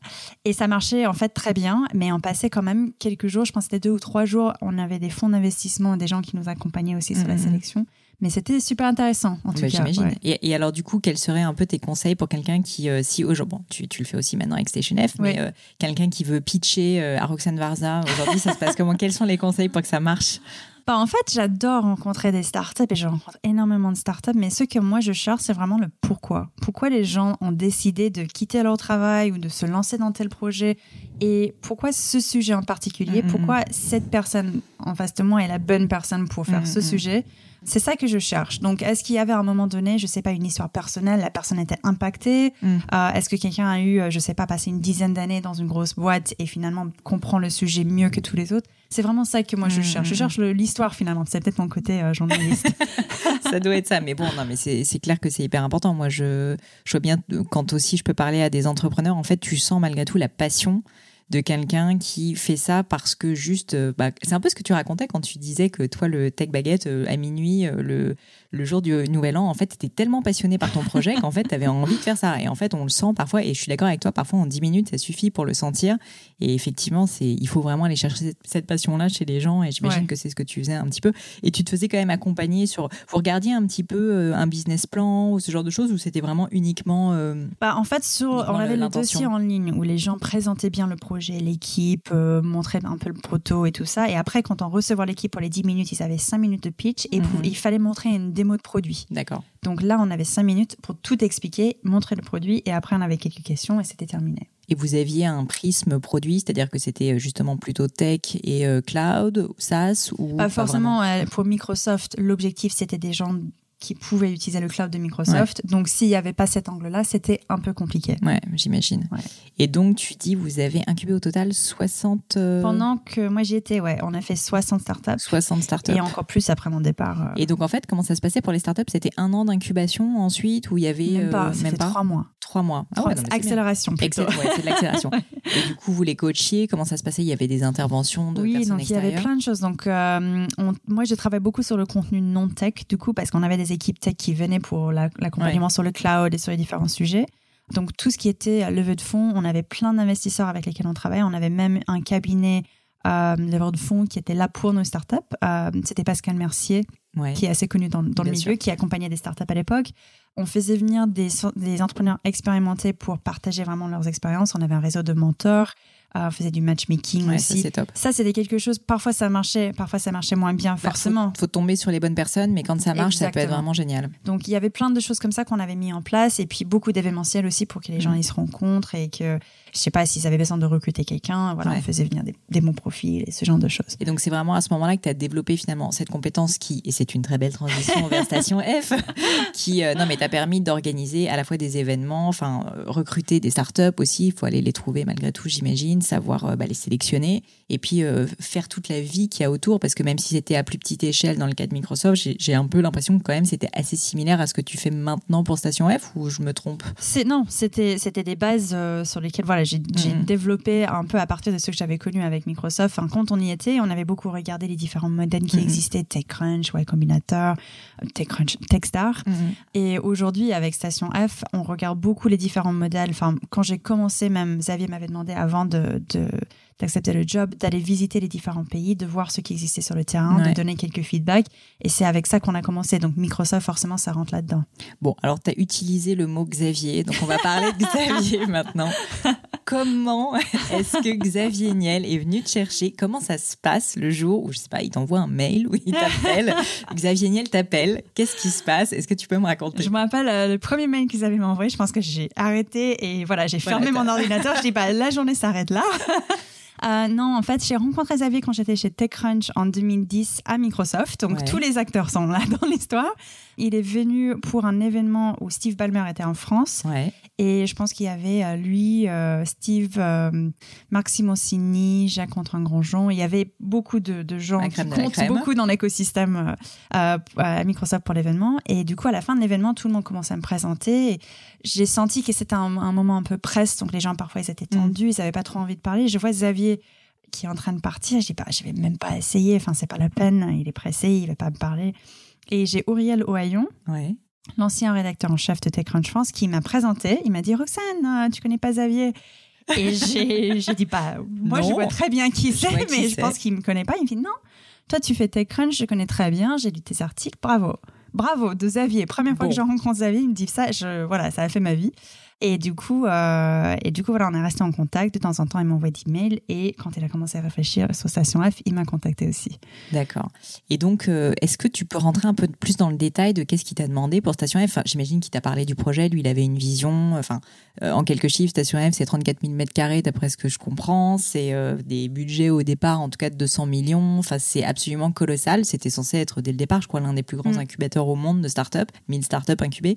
Et ça marchait en fait très bien, mais on passait quand même quelques jours. Je pense que c'était deux ou trois jours. On avait des fonds d'investissement, des gens qui nous accompagnaient aussi sur la mmh. sélection. Mais c'était super intéressant, en tout bah, cas. J'imagine. Et, alors, du coup, quels seraient un peu tes conseils pour quelqu'un qui, si aujourd'hui, bon, tu, tu, le fais aussi maintenant avec Station F, mais quelqu'un qui veut pitcher à Roxane Varza, aujourd'hui, ça se passe comment? Quels sont les conseils pour que ça marche? Bah, en fait, j'adore rencontrer des startups et je rencontre énormément de startups, mais ce que moi je cherche, c'est vraiment le pourquoi. Pourquoi les gens ont décidé de quitter leur travail ou de se lancer dans tel projet et pourquoi ce sujet en particulier, mm-hmm. pourquoi cette personne en face de moi est la bonne personne pour faire ce mm-hmm. sujet? C'est ça que je cherche. Donc, est-ce qu'il y avait à un moment donné, je sais pas, une histoire personnelle, la personne était impactée? Mm. euh, Est-ce que quelqu'un a eu, euh, je sais pas, passé une dizaine d'années dans une grosse boîte et finalement comprend le sujet mieux que tous les autres? C'est vraiment ça que moi je mm, cherche. Je mm, cherche l'histoire finalement. C'est peut-être mon côté euh, journaliste. ça doit être ça. Mais bon, non, mais c'est clair que c'est hyper important. Moi, je, je vois bien quand aussi je peux parler à des entrepreneurs, en fait, tu sens malgré tout la passion de quelqu'un qui fait ça parce que juste, euh, bah, c'est un peu ce que tu racontais quand tu disais que toi, le tech baguette euh, à minuit, euh, le, le jour du nouvel an, en fait, tu étais tellement passionné par ton projet qu'en fait, tu avais envie de faire ça. Et en fait, on le sent parfois, et je suis d'accord avec toi, parfois en 10 minutes, ça suffit pour le sentir. Et effectivement, c'est, il faut vraiment aller chercher cette, passion-là chez les gens, et j'imagine que c'est ce que tu faisais un petit peu. Et tu te faisais quand même accompagner sur, vous regardiez un petit peu un business plan ou ce genre de choses, ou c'était vraiment uniquement. bah, en fait, sur, on avait le dossier en ligne où les gens présentaient bien le projet l'équipe, euh, montrer un peu le proto et tout ça. Et après, quand on recevait l'équipe pour les 10 minutes, ils avaient 5 minutes de pitch et mhm. il fallait montrer une démo de produit. D'accord. Donc là, on avait 5 minutes pour tout expliquer, montrer le produit et après, on avait quelques questions et c'était terminé. Et vous aviez un prisme produit, c'est-à-dire que c'était euh, justement plutôt tech et euh, cloud, SaaS ou pas forcément. pour Microsoft, l'objectif c'était des gens qui pouvaient utiliser le cloud de Microsoft. Donc, s'il n'y avait pas cet angle-là, c'était un peu compliqué. Ouais, j'imagine. Et donc, tu dis, vous avez incubé au total 60... Euh, Pendant que moi j'y étais, ouais, on a fait 60 startups. 60 startups. Et encore plus après mon départ. Euh. Et donc, en fait, comment ça se passait pour les startups? C'était un an d'incubation ensuite, où il y avait... Même pas, euh, même pas? trois mois. Trois mois. Ah accélération plutôt. ouais, c'est de l'accélération. et du coup, vous les coachiez, comment ça se passait? Il y avait des interventions de oui, donc il y avait plein de choses. Donc, moi, je travaille beaucoup sur le contenu non tech, du coup, parce qu'on avait des équipes tech qui venaient pour l'accompagnement sur le cloud et sur les différents sujets. Donc tout ce qui était levée de fonds, on avait plein d'investisseurs avec lesquels on travaillait. On avait même un cabinet euh, leveur de fonds qui était là pour nos startups. Euh, C'était Pascal Mercier, qui est assez connu dans, dans le milieu, qui accompagnait des startups à l'époque. On faisait venir des, des entrepreneurs expérimentés pour partager vraiment leurs expériences. On avait un réseau de mentors. Ah, on faisait du matchmaking aussi. Ça, c'est top. Ça, c'était quelque chose. Parfois, ça marchait, parfois, ça marchait moins bien, bah, forcément. Il faut, tomber sur les bonnes personnes, mais quand ça marche, ça peut être vraiment génial. Donc, il y avait plein de choses comme ça qu'on avait mis en place, et puis beaucoup d'événementiels aussi pour que les gens mm. ils se rencontrent et que je sais pas s'ils avaient besoin de recruter quelqu'un. Voilà, on faisait venir des, bons profils et ce genre de choses. Et donc, c'est vraiment à ce moment-là que tu as développé finalement cette compétence qui, et c'est une très belle transition vers Station F, qui, euh, non, mais t'a permis d'organiser à la fois des événements, enfin, euh, recruter des startups aussi. Il faut aller les trouver malgré tout, j'imagine, savoir euh, bah, les sélectionner et puis faire toute la vie qu'il y a autour. Parce que même si c'était à plus petite échelle dans le cas de Microsoft, j'ai un peu l'impression que quand même c'était assez similaire à ce que tu fais maintenant pour Station F ou je me trompe? Non, c'était des bases sur lesquelles voilà, j'ai mm. développé un peu à partir de ce que j'avais connu avec Microsoft. Enfin, quand on y était, on avait beaucoup regardé les différents modèles qui mm. existaient, TechCrunch, Y Combinator, TechCrunch, Techstar. Mm. Et aujourd'hui, avec Station F, on regarde beaucoup les différents modèles. Enfin, quand j'ai commencé, même Xavier m'avait demandé avant de, d'accepter le job, d'aller visiter les différents pays, de voir ce qui existait sur le terrain, de donner quelques feedbacks. Et c'est avec ça qu'on a commencé. Donc Microsoft, forcément, ça rentre là-dedans. Bon, alors tu as utilisé le mot Xavier, donc on va parler de Xavier maintenant. Comment est-ce que Xavier Niel est venu te chercher? Comment ça se passe le jour où, je sais pas, il t'envoie un mail ou il t'appelle? Xavier Niel t'appelle. Qu'est-ce qui se passe? Est-ce que tu peux me raconter? Je me rappelle euh, le premier mail qu'ils avaient envoyé. Je pense que j'ai arrêté et voilà, j'ai fermé mon ordinateur. Je dis, bah, la journée s'arrête là. Euh, non, en fait, j'ai rencontré Xavier quand j'étais chez TechCrunch en 2010 à Microsoft. Donc, tous les acteurs sont là dans l'histoire. Il est venu pour un événement où Steve Ballmer était en France. Et je pense qu'il y avait euh, lui, euh, Steve, Marc Simoncini, Jacques Antoine Grandjean. Il y avait beaucoup de, gens qui comptent beaucoup dans l'écosystème à Microsoft pour l'événement. Et du coup, à la fin de l'événement, tout le monde commençait à me présenter. J'ai senti que c'était un, moment un peu presse. Donc, les gens, parfois, ils étaient tendus. Ils n'avaient pas trop envie de parler. Je vois Xavier qui est en train de partir. Je dis je vais même pas essayer. Enfin, c'est pas la peine. Il est pressé, il va pas me parler. Et j'ai Auriel Ohaillon, l'ancien rédacteur en chef de TechCrunch France, qui m'a présenté. Il m'a dit Roxane, euh, tu connais pas Xavier? Et j'ai dit pas. Moi, je vois très bien qui c'est, mais je pense qu'il me connaît pas. Il me dit non. Toi, tu fais TechCrunch, je connais très bien. J'ai lu tes articles. Bravo bravo de Xavier. Première fois que je rencontre Xavier, il me dit ça. Je, voilà, ça a fait ma vie. Et du coup, euh, et du coup, voilà, on est resté en contact. De temps en temps, il m'envoie des mails. Et quand il a commencé à réfléchir sur Station F, il m'a contacté aussi. D'accord. Et donc, euh, est-ce que tu peux rentrer un peu plus dans le détail de qu'est-ce qu'il t'a demandé pour Station F? Enfin, J'imagine qu'il t'a parlé du projet. Lui, il avait une vision. Enfin, euh, en quelques chiffres, Station F, c'est 34 000 mètres carrés, d'après ce que je comprends. C'est des budgets au départ, en tout cas, de 200 millions. Enfin, c'est absolument colossal. C'était censé être, dès le départ, je crois, l'un des plus grands mm. incubateurs au monde de start-up, 1000 start-up incubées.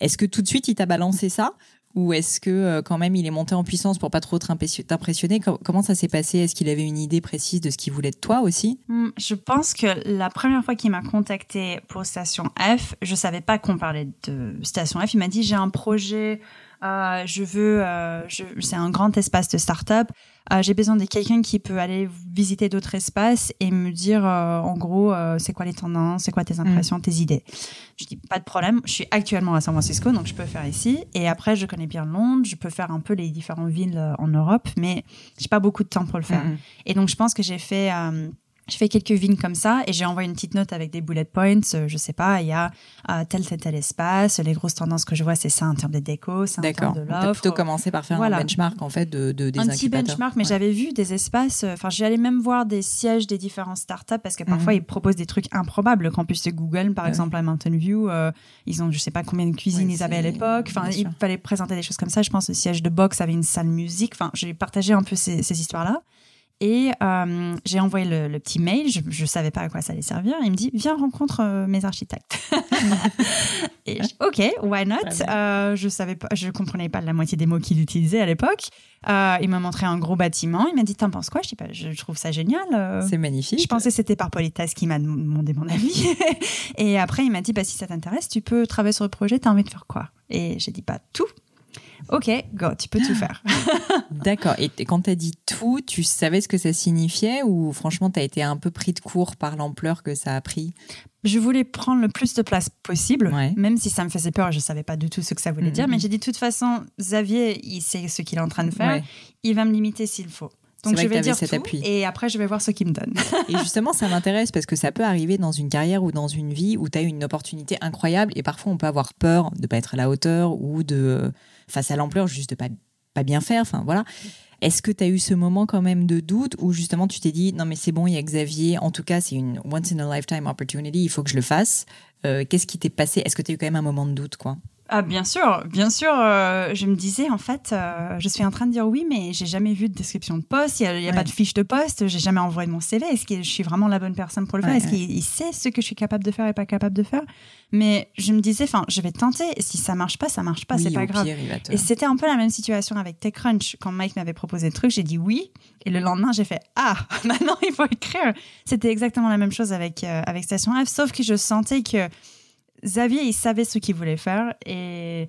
Est-ce que tout de suite il t'a balancé ça ou est-ce que euh, quand même il est monté en puissance pour pas trop t'impressionner? Comment ça s'est passé? Est-ce qu'il avait une idée précise de ce qu'il voulait de toi aussi? Hmm, Je pense que la première fois qu'il m'a contacté pour Station F, je savais pas qu'on parlait de Station F. Il m'a dit j'ai un projet euh, je veux, euh, c'est un grand espace de start-up. Euh, j'ai besoin de quelqu'un qui peut aller visiter d'autres espaces et me dire, en gros, c'est quoi les tendances, c'est quoi tes impressions, mm. tes idées. Je dis pas de problème. Je suis actuellement à San Francisco, donc je peux faire ici. Et après, je connais bien Londres. Je peux faire un peu les différentes villes en Europe, mais j'ai pas beaucoup de temps pour le faire. Mm-hmm. Et donc, je pense que j'ai fait je fais quelques vignes comme ça et j'ai envoyé une petite note avec des bullet points. Euh, je sais pas, il y a euh, tel, tel, tel espace. Les grosses tendances que je vois, c'est ça en termes de déco, c'est en termes de l'offre. D'accord. plutôt commencé par faire un benchmark en fait de, de des Un petit benchmark, mais j'avais vu des espaces. Euh, enfin, j'allais même voir des sièges des différentes startups parce que parfois mhm. ils proposent des trucs improbables. Le campus de Google, par exemple, à Mountain View, ils ont je sais pas combien de cuisines ils avaient à l'époque. Enfin, il fallait présenter des choses comme ça. Je pense le siège de Box avait une salle musique. Enfin, j'ai partagé un peu ces, ces histoires-là. Et euh, j'ai envoyé le, petit mail, je ne savais pas à quoi ça allait servir. Il me dit Viens, rencontre euh, mes architectes. et ok, why not? Euh, Je savais pas, je comprenais pas la moitié des mots qu'il utilisait à l'époque. il m'a montré un gros bâtiment. Il m'a dit T'en penses quoi? Je dis pas, je trouve ça génial. C'est magnifique. Je pensais que c'était par politesse qu'il m'a demandé mon avis. et après, il m'a dit bah, Si ça t'intéresse, tu peux travailler sur le projet, tu as envie de faire quoi? Et j'ai dit Pas tout. Ok, go, tu peux tout faire. D'accord. Et quand tu as dit tout, tu savais ce que ça signifiait ou franchement, tu as été un peu pris de court par l'ampleur que ça a pris? Je voulais prendre le plus de place possible, même si ça me faisait peur, je ne savais pas du tout ce que ça voulait dire. Mais j'ai dit, de toute façon, Xavier, il sait ce qu'il est en train de faire. Il va me limiter s'il faut. Donc je vais dire cet tout, appui. et après je vais voir ce qu'il me donne. et justement, ça m'intéresse parce que ça peut arriver dans une carrière ou dans une vie où tu as une opportunité incroyable et parfois on peut avoir peur de pas être à la hauteur ou de face à l'ampleur juste de pas pas bien faire, enfin voilà. Est-ce que tu as eu ce moment quand même de doute où justement tu t'es dit non mais c'est bon, il y a Xavier, en tout cas c'est une once in a lifetime opportunity, il faut que je le fasse. Euh, qu'est-ce qui t'est passé? Est-ce que tu as eu quand même un moment de doute quoi? Ah, bien sûr, bien sûr. Euh, je me disais, en fait, euh, je suis en train de dire oui, mais j'ai jamais vu de description de poste, il n'y a, pas de fiche de poste, j'ai jamais envoyé mon CV. Est-ce que je suis vraiment la bonne personne pour le faire? Est-ce qu'il sait ce que je suis capable de faire et pas capable de faire? Mais je me disais, enfin, je vais tenter. Si ça marche pas, ça marche pas, c'est pas grave. et c'était un peu la même situation avec TechCrunch. Quand Mike m'avait proposé le truc, j'ai dit oui. Et le lendemain, j'ai fait Ah, maintenant il faut écrire. C'était exactement la même chose avec, euh, avec Station F, sauf que je sentais que Xavier, il savait ce qu'il voulait faire et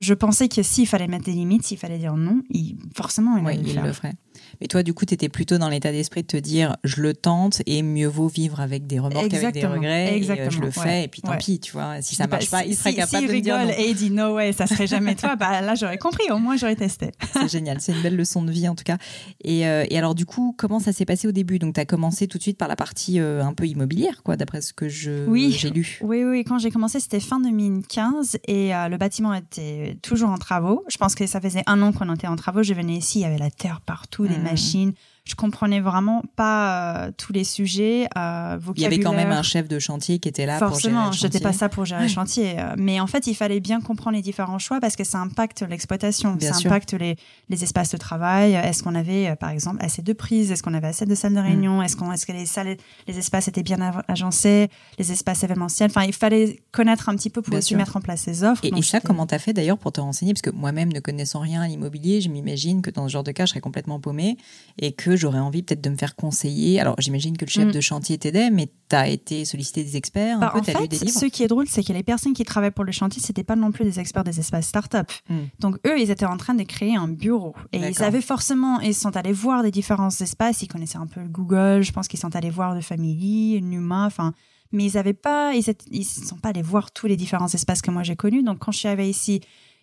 je pensais que s'il fallait mettre des limites, s'il fallait dire non, il, forcément, il, le, ferait. Mais toi, du coup, tu étais plutôt dans l'état d'esprit de te dire, je le tente et mieux vaut vivre avec des remords qu'avec des regrets. Exactement. Et, je le fais et puis tant pis, tu vois. Si ça marche pas, il serait capable de me dire non. et il dit no way, ça serait jamais toi. Bah là, j'aurais compris. Au moins, j'aurais testé. c'est génial. C'est une belle leçon de vie en tout cas. Et, euh, et alors, du coup, comment ça s'est passé au début? Donc, tu as commencé tout de suite par la partie euh, un peu immobilière, quoi, d'après ce que je j'ai lu. Oui, oui. Quand j'ai commencé, c'était fin 2015 et euh, le bâtiment était toujours en travaux. Je pense que ça faisait un an qu'on était en travaux. Je venais ici, il y avait la terre partout, des mmh. Je comprenais vraiment pas euh, tous les sujets. Euh, il y avait quand même un chef de chantier qui était là Forcément, pour gérer le chantier. j'étais pas ça pour gérer le chantier. Euh, mais en fait, il fallait bien comprendre les différents choix parce que ça impacte l'exploitation, ça impacte les, les, espaces de travail. Est-ce qu'on avait, par exemple, assez de prises? Est-ce qu'on avait assez de salles de réunion? Mm. Est-ce qu'on, est-ce que les salles, les espaces étaient bien agencés? Les espaces événementiels? Enfin, il fallait connaître un petit peu pour aussi mettre en place ces offres. Et, et ça, comment t'as fait d'ailleurs pour te renseigner? Parce que moi-même, ne connaissant rien à l'immobilier, je m'imagine que dans ce genre de cas, je serais complètement paumée et que j'aurais envie peut-être de me faire conseiller. Alors j'imagine que le chef mm. de chantier t'aidait, mais tu as été sollicité des experts, bah, un en fait, des livres. Ce qui est drôle, c'est que les personnes qui travaillent pour le chantier, c'était pas non plus des experts des espaces start-up. Mm. Donc eux, ils étaient en train de créer un bureau et ils avaient forcément, ils sont allés voir des différents espaces. Ils connaissaient un peu Google, je pense qu'ils sont allés voir de Family, Numa, enfin mais ils avaient pas, ils, ne sont pas allés voir tous les différents espaces que moi j'ai connus. Donc quand je suis arrivée ici,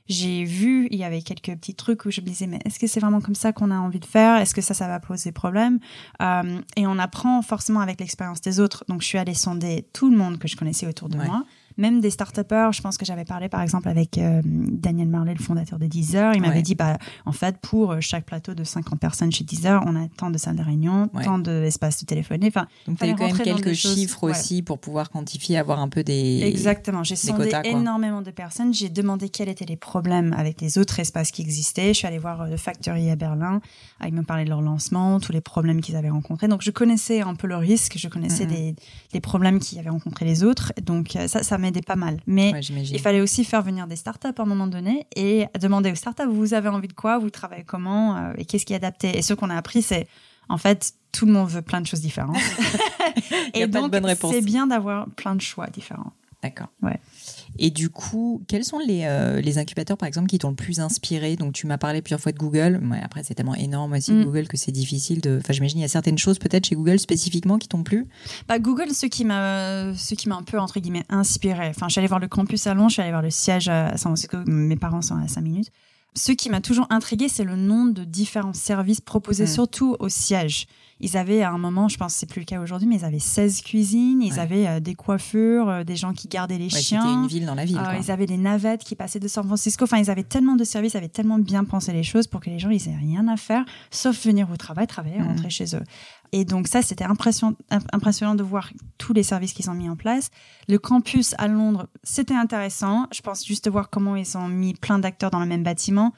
j'ai vu, il y avait quelques petits trucs où je me disais, mais est-ce que c'est vraiment comme ça qu'on a envie de faire? Est-ce que ça, ça va poser problème? Euh, Et on apprend forcément avec l'expérience des autres. Donc, je suis allée sonder tout le monde que je connaissais autour de moi même des start je pense que j'avais parlé par exemple avec euh, Daniel Marley, le fondateur de Deezer. Il m'avait dit, bah, en fait, pour euh, chaque plateau de 50 personnes chez Deezer, on a tant de salles de réunion, tant d'espaces de téléphoner. Enfin, Donc, tu as eu quand même quelques chiffres aussi pour pouvoir quantifier, avoir un peu des. Exactement. J'ai sondé énormément de personnes. J'ai demandé quels étaient les problèmes avec les autres espaces qui existaient. Je suis allée voir le euh, Factory à Berlin. Ah, ils me parlaient de leur lancement, tous les problèmes qu'ils avaient rencontrés. Donc, je connaissais un peu le risque, je connaissais les, les, problèmes qu'ils avaient rencontrés les autres. Donc, ça, ça m'aidait pas mal. Mais il fallait aussi faire venir des startups à un moment donné et demander aux startups, vous avez envie de quoi, vous travaillez comment? Euh, et qu'est-ce qui est adapté? Et ce qu'on a appris, c'est en fait, tout le monde veut plein de choses différentes. et donc, c'est bien d'avoir plein de choix différents. D'accord. Ouais. Et du coup, quels sont les, euh, les incubateurs, par exemple, qui t'ont le plus inspiré? Donc, tu m'as parlé plusieurs fois de Google. Ouais, après, c'est tellement énorme aussi, mm. Google, que c'est difficile de. Enfin, j'imagine, il y a certaines choses peut-être chez Google spécifiquement qui t'ont plu? Bah, Google, ce qui m'a ce qui m'a un peu, entre guillemets, inspiré. Enfin, je suis allée voir le campus à Londres, je suis allée voir le siège à San Francisco. Mes parents sont à 5 minutes. Ce qui m'a toujours intrigué, c'est le nom de différents services proposés, mm. surtout au siège. Ils avaient à un moment, je pense que c'est plus le cas aujourd'hui, mais ils avaient 16 cuisines, ils avaient euh, des coiffures, euh, des gens qui gardaient les chiens. C'était une ville dans la ville. Euh, ils avaient des navettes qui passaient de San Francisco. Enfin, ils avaient tellement de services, ils avaient tellement bien pensé les choses pour que les gens, ils aient rien à faire, sauf venir au travail, travailler, mm. rentrer chez eux. Et donc ça, c'était impressionnant, de voir tous les services qu'ils ont mis en place. Le campus à Londres, c'était intéressant. Je pense juste de voir comment ils ont mis plein d'acteurs dans le même bâtiment.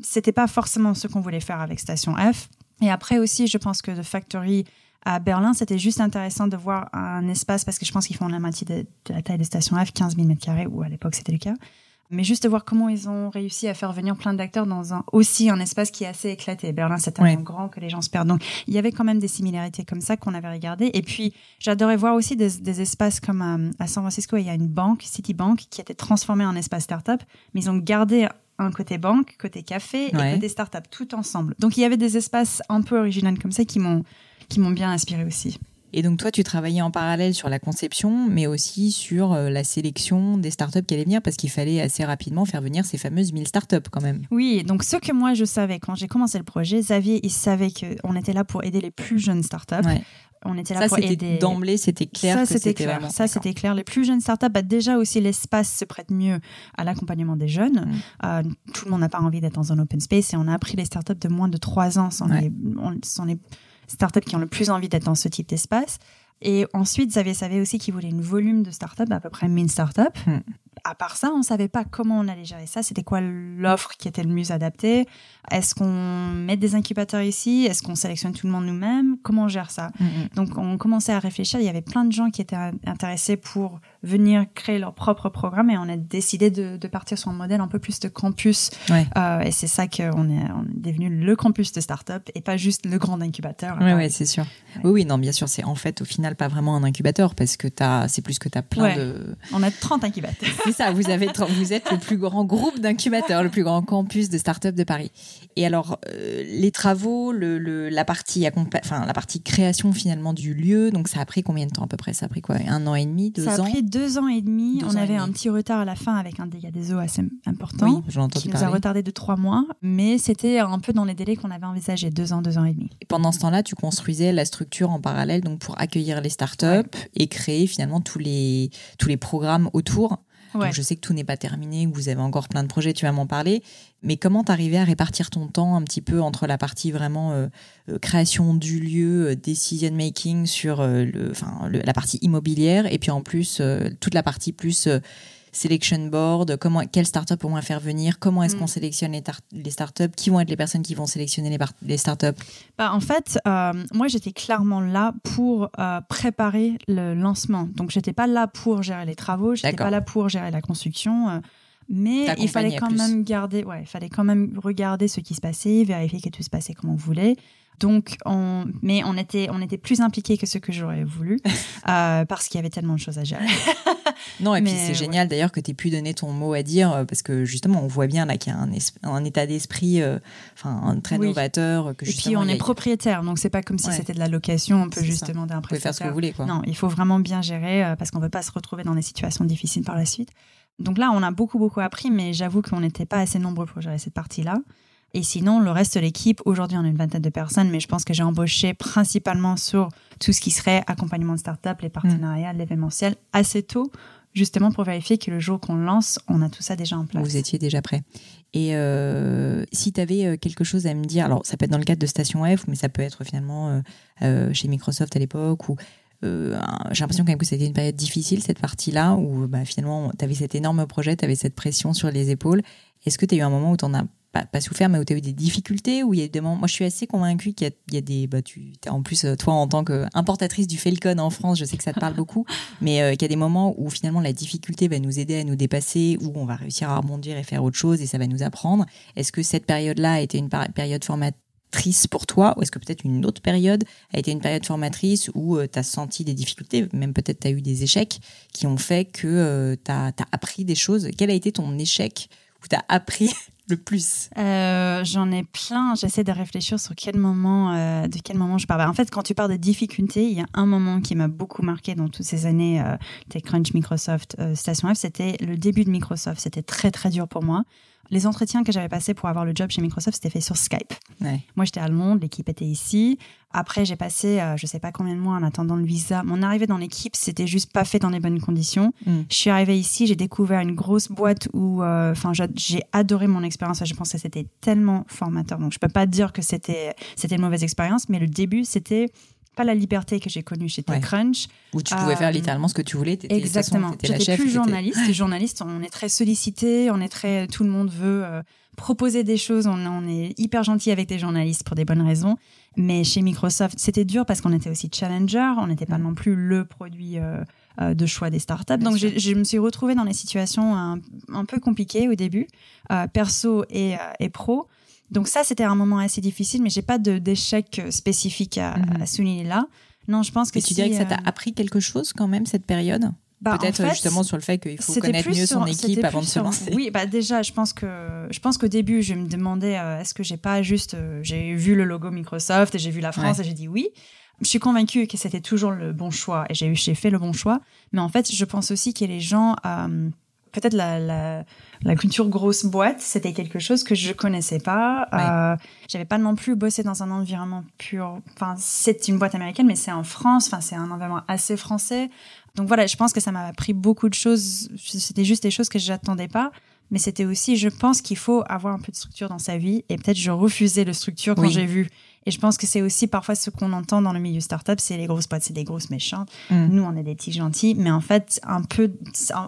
C'était pas forcément ce qu'on voulait faire avec Station F. Et après aussi, je pense que The Factory à Berlin, c'était juste intéressant de voir un espace, parce que je pense qu'ils font la moitié de, la taille de Station F, 15 000 m2, ou à l'époque c'était le cas mais juste de voir comment ils ont réussi à faire venir plein d'acteurs dans un aussi un espace qui est assez éclaté. Berlin, c'est tellement grand que les gens se perdent. Donc, il y avait quand même des similarités comme ça qu'on avait regardé. Et puis, j'adorais voir aussi des, espaces comme euh, à, San Francisco, il y a une banque, Citibank, qui a été transformée en espace startup, mais ils ont gardé un côté banque, côté café et côté startup tout ensemble. Donc, il y avait des espaces un peu originaux comme ça qui m'ont qui m'ont bien inspiré aussi. Et donc toi, tu travaillais en parallèle sur la conception, mais aussi sur euh, la sélection des startups qui allaient venir, parce qu'il fallait assez rapidement faire venir ces fameuses 1000 startups quand même. Oui, donc ce que moi je savais quand j'ai commencé le projet, Xavier, il savait qu'on était là pour aider les plus jeunes startups. On était là ça, pour aider. D'emblée, c'était clair. Ça, c'était clair. Ça, c'était clair. Les plus jeunes startups, bah, déjà aussi, l'espace se prête mieux à l'accompagnement des jeunes. Mm. Euh, tout le monde n'a pas envie d'être dans un open space et on a appris les startups de moins de 3 ans sont, les, sont les startups qui ont le plus envie d'être dans ce type d'espace. Et ensuite, Xavier savait aussi qu'il voulait une volume de startups, à peu près 1000 startups. Hmm. À part ça, on ne savait pas comment on allait gérer ça. C'était quoi l'offre qui était le mieux adaptée? Est-ce qu'on met des incubateurs ici? Est-ce qu'on sélectionne tout le monde nous-mêmes? Comment on gère ça? Hmm, hmm. Donc, on commençait à réfléchir. Il y avait plein de gens qui étaient intéressés pour venir créer leur propre programme et on a décidé de, partir sur un modèle un peu plus de campus. Euh, et c'est ça qu'on est, on est devenu le campus de start-up et pas juste le grand incubateur. Oui, ouais, c'est sûr. Oui, oui, non, bien sûr, c'est en fait au final pas vraiment un incubateur parce que c'est plus que tu as plein de. On a 30 incubateurs. c'est ça, vous, avez, vous êtes le plus grand groupe d'incubateurs, le plus grand campus de start-up de Paris. Et alors, euh, les travaux, le, la, partie enfin, la partie création finalement du lieu, donc ça a pris combien de temps à peu près? Ça a pris quoi? Un an et demi? Deux ans Ça a pris deux ans et demi. On avait un petit retard à la fin avec un dégât des eaux assez important. Oui, qui nous a retardé de trois mois, mais c'était un peu dans les délais qu'on avait envisagé, deux ans, deux ans et demi. Et pendant ce temps-là, tu construisais la structure en parallèle donc pour accueillir les startups et créer finalement tous les, tous les programmes autour. Donc je sais que tout n'est pas terminé, que vous avez encore plein de projets, tu vas m'en parler. Mais comment t'arrivais à répartir ton temps un petit peu entre la partie vraiment euh, euh, création du lieu, euh, decision making sur le, enfin, la partie immobilière, et puis en plus toute la partie plus selection board, comment, quelle startup on va faire venir, comment est-ce qu'on mm. sélectionne les, les, startups, qui vont être les personnes qui vont sélectionner les, les startups bah, En fait, euh, moi j'étais clairement là pour euh, préparer le lancement. Donc j'étais pas là pour gérer les travaux, j'étais pas là pour gérer la construction. Euh, mais il fallait quand même garder, ouais, il fallait quand même regarder ce qui se passait, vérifier que tout se passait comme on voulait. Donc, on, mais on était, on était plus impliqués que ce que j'aurais voulu euh, parce qu'il y avait tellement de choses à gérer. non, et puis c'est génial d'ailleurs que tu aies pu donner ton mot à dire euh, parce que justement, on voit bien là qu'il y a un, un état d'esprit euh, enfin très novateur. Que et puis, on est propriétaire, donc c'est pas comme si c'était de la location, on peut juste demander un prestataire. Vous pouvez faire ce que vous voulez. Quoi. Non, il faut vraiment bien gérer parce qu'on ne veut pas se retrouver dans des situations difficiles par la suite. Donc là, on a beaucoup, beaucoup appris, mais j'avoue qu'on n'était pas assez nombreux pour gérer cette partie-là. Et sinon, le reste de l'équipe, aujourd'hui, on a une vingtaine de personnes, mais je pense que j'ai embauché principalement sur tout ce qui serait accompagnement de start-up, les partenariats, l'événementiel, assez tôt, justement pour vérifier que le jour qu'on lance, on a tout ça déjà en place. Vous étiez déjà prêt. Et euh, si tu avais euh, quelque chose à me dire, alors ça peut être dans le cadre de Station F, mais ça peut être finalement euh, chez Microsoft à l'époque, ou j'ai l'impression quand même que c'était une période difficile, cette partie-là, où bah, finalement, tu avais cet énorme projet, tu avais cette pression sur les épaules. Est-ce que tu as eu un moment où tu en as pas, souffert, mais où tu as eu des difficultés, où il y a des moments. Moi, je suis assez convaincue qu'il y, a des. Bah, tu, en plus, euh, toi, en tant qu'importatrice du Falcon en France, je sais que ça te parle beaucoup, mais euh, qu'il y a des moments où finalement la difficulté va nous aider à nous dépasser, où on va réussir à rebondir et faire autre chose et ça va nous apprendre. Est-ce que cette période-là a été une période formatrice pour toi ou est-ce que peut-être une autre période a été une période formatrice où euh, tu as senti des difficultés, même peut-être tu as eu des échecs qui ont fait que tu as, appris des choses Quel a été ton échec où tu as appris le plus? Euh, J'en ai plein. J'essaie de réfléchir sur quel moment, euh, de quel moment je parle. Bah, en fait, quand tu parles de difficultés, il y a un moment qui m'a beaucoup marqué dans toutes ces années euh, TechCrunch, Microsoft, Station F. C'était le début de Microsoft. C'était très très dur pour moi les entretiens que j'avais passés pour avoir le job chez Microsoft, c'était fait sur Skype. Moi, j'étais à Londres, l'équipe était ici. Après, j'ai passé, je euh, je sais pas combien de mois en attendant le visa. Mon arrivée dans l'équipe, c'était juste pas fait dans les bonnes conditions. Mm. Je suis arrivée ici, j'ai découvert une grosse boîte où, euh, j'ai adoré mon expérience. Je pense que c'était tellement formateur. Donc, je peux pas dire que c'était c'était une mauvaise expérience, mais le début, c'était pas la liberté que j'ai connue chez TechCrunch. Où tu pouvais faire euh, littéralement ce que tu voulais. exactement. J'étais plus journaliste. journaliste, on est très sollicité, on est très, tout le monde veut euh, proposer des choses. On, est hyper gentil avec des journalistes pour des bonnes raisons. Mais chez Microsoft, c'était dur parce qu'on était aussi challenger. On n'était pas non plus le produit. Euh, de choix des startups. Donc, je, me suis retrouvée dans des situations un, peu compliquées au début, perso et, et pro. Donc ça, c'était un moment assez difficile, mais j'ai pas d'échec euh, spécifique à, mhm. souligner là. Non, je pense que. Et tu dirais que ça t'a euh, appris quelque chose quand même cette période? Bah, Peut-être justement sur le fait qu'il faut connaître mieux son équipe avant de se lancer. Oui, bah déjà, je pense que je pense qu'au début, je me demandais euh, est-ce que j'ai pas juste j'ai vu le logo Microsoft et j'ai vu la France et j'ai dit oui. Je suis convaincue que c'était toujours le bon choix et j'ai j'ai fait le bon choix. Mais en fait, je pense aussi que les gens peut-être la, la, la, culture grosse boîte, c'était quelque chose que je connaissais pas. Euh, J'avais pas non plus bossé dans un environnement pur. Enfin, c'est une boîte américaine, mais c'est en France. Enfin, c'est un environnement assez français. Donc voilà, je pense que ça m'a appris beaucoup de choses. C'était juste des choses que j'attendais pas. Mais c'était aussi, je pense qu'il faut avoir un peu de structure dans sa vie. Et peut-être je refusais le structure quand j'ai vu et je pense que c'est aussi parfois ce qu'on entend dans le milieu startup, c'est les grosses boîtes, c'est des grosses méchantes. Mm. Nous, on est des petits gentils, mais en fait, un peu,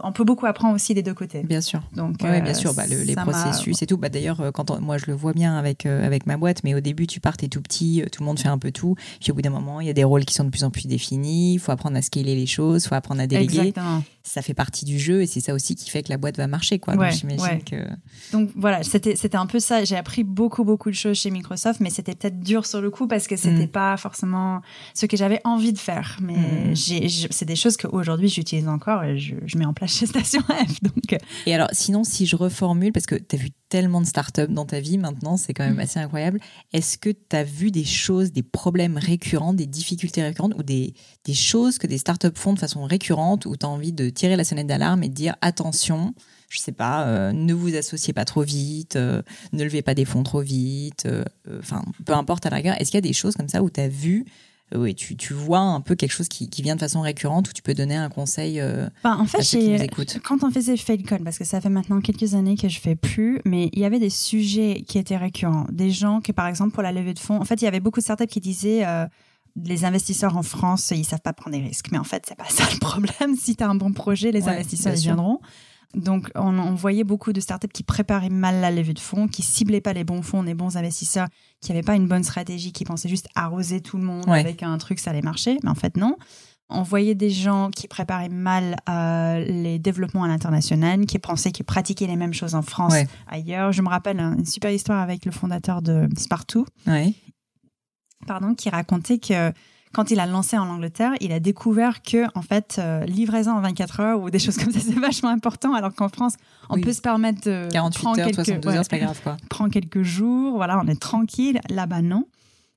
on peut beaucoup apprendre aussi des deux côtés. Bien sûr. Donc, ouais, bien euh, sûr, bah, les processus et tout. Bah, d'ailleurs, euh, quand moi, je le vois bien avec euh, avec ma boîte, mais au début, tu pars, t'es tout petit, tout le monde fait un peu tout. Puis au bout d'un moment, il y a des rôles qui sont de plus en plus définis. Il faut apprendre à scaler les choses, il faut apprendre à déléguer. Exactement. Ça fait partie du jeu et c'est ça aussi qui fait que la boîte va marcher, quoi. Donc, j'imagine que. Donc voilà, c'était c'était un peu ça. J'ai appris beaucoup beaucoup de choses chez Microsoft, mais c'était peut-être dur dur sur le coup parce que c'était mm. pas forcément ce que j'avais envie de faire. Mais mm. c'est des choses qu'aujourd'hui j'utilise encore et je, mets en place chez Station F. Donc. Euh. Et alors, sinon, si je reformule, parce que tu as vu tellement de startups dans ta vie maintenant, c'est quand même mm. assez incroyable. Est-ce que tu as vu des choses, des problèmes récurrents, des difficultés récurrentes ou des, des choses que des startups font de façon récurrente où tu as envie de tirer la sonnette d'alarme et de dire attention, je sais pas, euh, ne vous associez pas trop vite, euh, ne levez pas des fonds trop vite, euh, enfin, peu importe à la rigueur. Est-ce qu'il y a des choses comme ça où tu as vu oui, tu, tu, vois un peu quelque chose qui, qui, vient de façon récurrente où tu peux donner un conseil bah, en fait, Quand on faisait Failcon, parce que ça fait maintenant quelques années que je fais plus, mais il y avait des sujets qui étaient récurrents. Des gens qui, par exemple, pour la levée de fonds, en fait, il y avait beaucoup de startups qui disaient les investisseurs en France, ils savent pas prendre des risques. Mais en fait, c'est pas ça le problème. Si tu as un bon projet, les investisseurs ils viendront. Donc, on, voyait beaucoup de startups qui préparaient mal la levée de fonds, qui ciblaient pas les bons fonds, les bons investisseurs, qui n'avaient pas une bonne stratégie, qui pensaient juste arroser tout le monde avec un truc, ça allait marcher. Mais en fait, non. On voyait des gens qui préparaient mal euh, les développements à l'international, qui pensaient qu'ils pratiquaient les mêmes choses en France, ailleurs. Je me rappelle une super histoire avec le fondateur de Spartoo, pardon, qui racontait que quand il a lancé en Angleterre, il a découvert que en fait euh, livraison en 24 heures ou des choses comme ça c'est vachement important alors qu'en France on peut se permettre de 48 heures, quelques, 72 heures, c'est pas grave quoi. Prend quelques jours, voilà, on est tranquille. Là-bas non.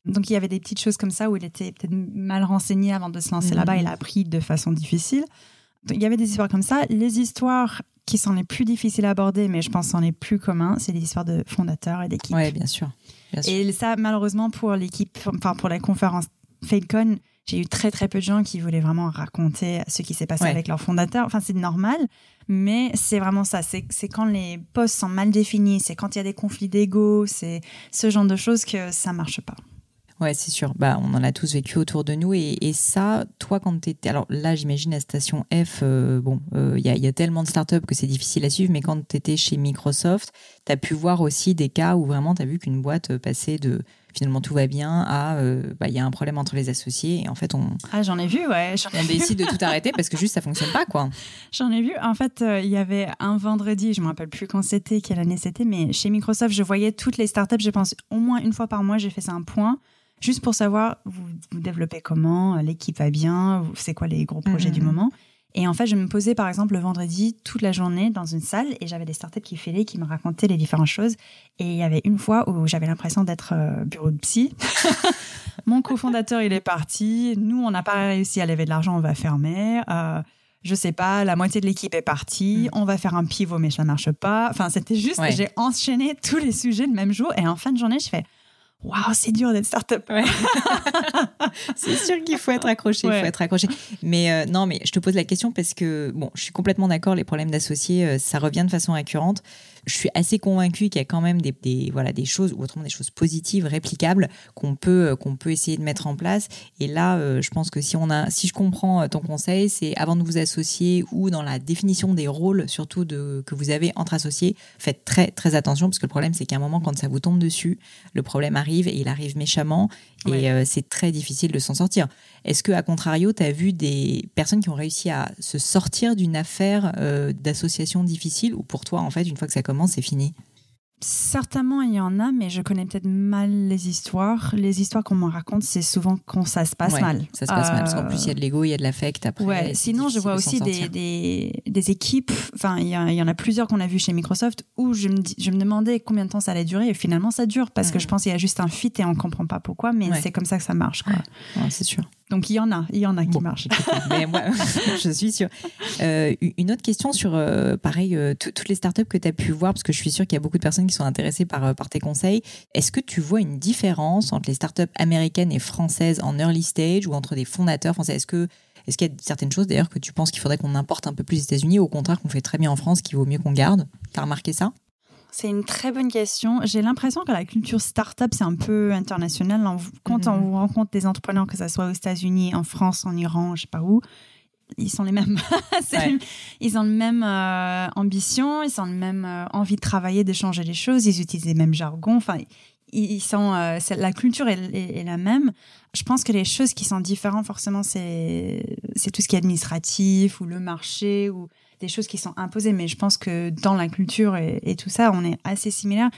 Donc il y avait des petites choses comme ça où il était peut-être mal renseigné avant de se lancer là-bas, mhm. il a appris de façon difficile. Donc, il y avait des histoires comme ça. Les histoires qui sont les plus difficiles à aborder, mais je pense sont les plus communs, c'est les histoires de fondateurs et d'équipes. Oui, bien sûr. bien sûr. Et ça, malheureusement, pour l'équipe, enfin pour la conférence Failcon, j'ai eu très très peu de gens qui voulaient vraiment raconter ce qui s'est passé avec leur fondateur. Enfin, c'est normal, mais c'est vraiment ça. C'est quand les postes sont mal définis, c'est quand il y a des conflits d'ego, c'est ce genre de choses que ça marche pas. Ouais, c'est sûr. Bah, on en a tous vécu autour de nous. Et, ça, toi, quand tu étais. Alors là, j'imagine à Station F, euh, bon, il euh, y, a, y, a, tellement de startups que c'est difficile à suivre, mais quand tu étais chez Microsoft, tu as pu voir aussi des cas où vraiment tu as vu qu'une boîte passait de finalement tout va bien à euh, bah, il y a un problème entre les associés et en fait on ah j'en ai vu ouais on décide de tout arrêter parce que juste ça fonctionne pas quoi. J'en ai vu. En fait euh, il y avait un vendredi je me rappelle plus quand c'était quelle année c'était mais chez Microsoft je voyais toutes les startups je pense au moins une fois par mois j'ai fait ça un point juste pour savoir vous, vous développez comment l'équipe va bien c'est quoi les gros projets du mmh. moment et en fait, je me posais par exemple le vendredi toute la journée dans une salle et j'avais des startups qui filaient, qui me racontaient les différentes choses. Et il y avait une fois où j'avais l'impression d'être euh, bureau de psy. Mon cofondateur, il est parti. Nous, on n'a pas réussi à lever de l'argent, on va fermer. Euh, je sais pas, la moitié de l'équipe est partie, mm. on va faire un pivot mais ça marche pas. Enfin, c'était juste, j'ai enchaîné tous les sujets le même jour et en fin de journée, je fais Waouh, c'est dur d'être start-up. c'est sûr qu'il faut être accroché, il faut être accroché. Mais euh, non, mais je te pose la question parce que bon, je suis complètement d'accord. Les problèmes d'associés, euh, ça revient de façon récurrente je suis assez convaincue qu'il y a quand même des, voilà, des choses, ou autrement des choses positives, réplicables, qu'on peut, euh, qu'on peut essayer de mettre en place. Et là, je pense que si, on a, si je comprends ton conseil, c'est avant de vous associer ou dans la définition des rôles, surtout de, que vous avez entre associés, faites très, très attention, parce que le problème, c'est qu'à un moment, quand ça vous tombe dessus, le problème arrive et il arrive méchamment, et c'est très difficile de s'en sortir. Est-ce que, à contrario, tu as vu des personnes qui ont réussi à se sortir d'une affaire d'association difficile, ou pour toi, en fait, une fois que ça commence, c'est fini? Certainement, il y en a, mais je connais peut-être mal les histoires. Les histoires qu'on me raconte, c'est souvent quand ça se passe mal. Ça se passe mal, parce qu'en plus, il y a de l'ego, il y a de l'affect après. Ouais, sinon, je vois aussi des, des, équipes, enfin, il y, y, en a plusieurs qu'on a vu chez Microsoft, où je me, je me demandais combien de temps ça allait durer, et finalement, ça dure, parce que je pense qu'il y a juste un fit et on comprend pas pourquoi, mais c'est comme ça que ça marche. c'est sûr. Donc il y en a, il y en a qui marchent. Mais moi, je suis sûre. Euh, une autre question sur, euh, pareil, euh, toutes les startups que tu as pu voir, parce que je suis sûre qu'il y a beaucoup de personnes qui sont intéressées par, par tes conseils. Est-ce que tu vois une différence entre les startups américaines et françaises en early stage ou entre des fondateurs français? Est-ce que est-ce qu'il y a certaines choses d'ailleurs que tu penses qu'il faudrait qu'on importe un peu plus aux États-Unis ou au contraire qu'on fait très bien en France, qu'il vaut mieux qu'on garde? Tu as remarqué ça? C'est une très bonne question. J'ai l'impression que la culture startup, c'est un peu international. Quand on mhm. rencontre des entrepreneurs, que ce soit aux États-Unis, en France, en Iran, je sais pas où, ils sont les mêmes. Ils ont le même euh, ambition, ils ont le même euh, envie de travailler, d'échanger les choses, ils utilisent les mêmes jargons. Enfin, ils sont, euh, la culture est, est, la même. Je pense que les choses qui sont différentes, forcément, c'est tout ce qui est administratif ou le marché ou des choses qui sont imposées, mais je pense que dans la culture et, tout ça, on est assez similaires.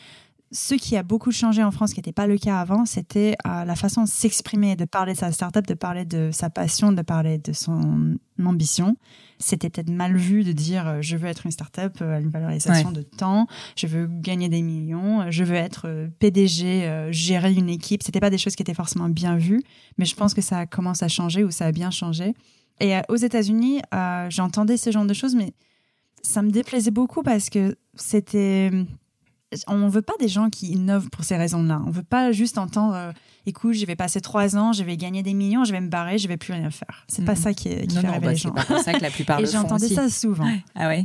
Ce qui a beaucoup changé en France, qui n'était pas le cas avant, c'était euh, la façon de s'exprimer, de parler de sa startup, de parler de sa passion, de parler de son ambition. C'était peut-être mal vu de dire euh, je veux être une startup à euh, une valorisation de temps, je veux gagner des millions, je veux être PDG, gérer une équipe. C'était pas des choses qui étaient forcément bien vues, mais je pense que ça commence à changer ou ça a bien changé. Et aux États-Unis, j'entendais ce genre de choses, mais ça me déplaisait beaucoup parce que c'était on veut pas des gens qui innovent pour ces raisons-là. On veut pas juste entendre euh, écoute, je vais passer trois ans, je vais gagner des millions, je vais me barrer, je vais plus rien faire. C'est pas ça qui, qui fait rêver bah, les gens. C'est pas ça que la plupart Et j'entendais ça souvent. Ah ouais.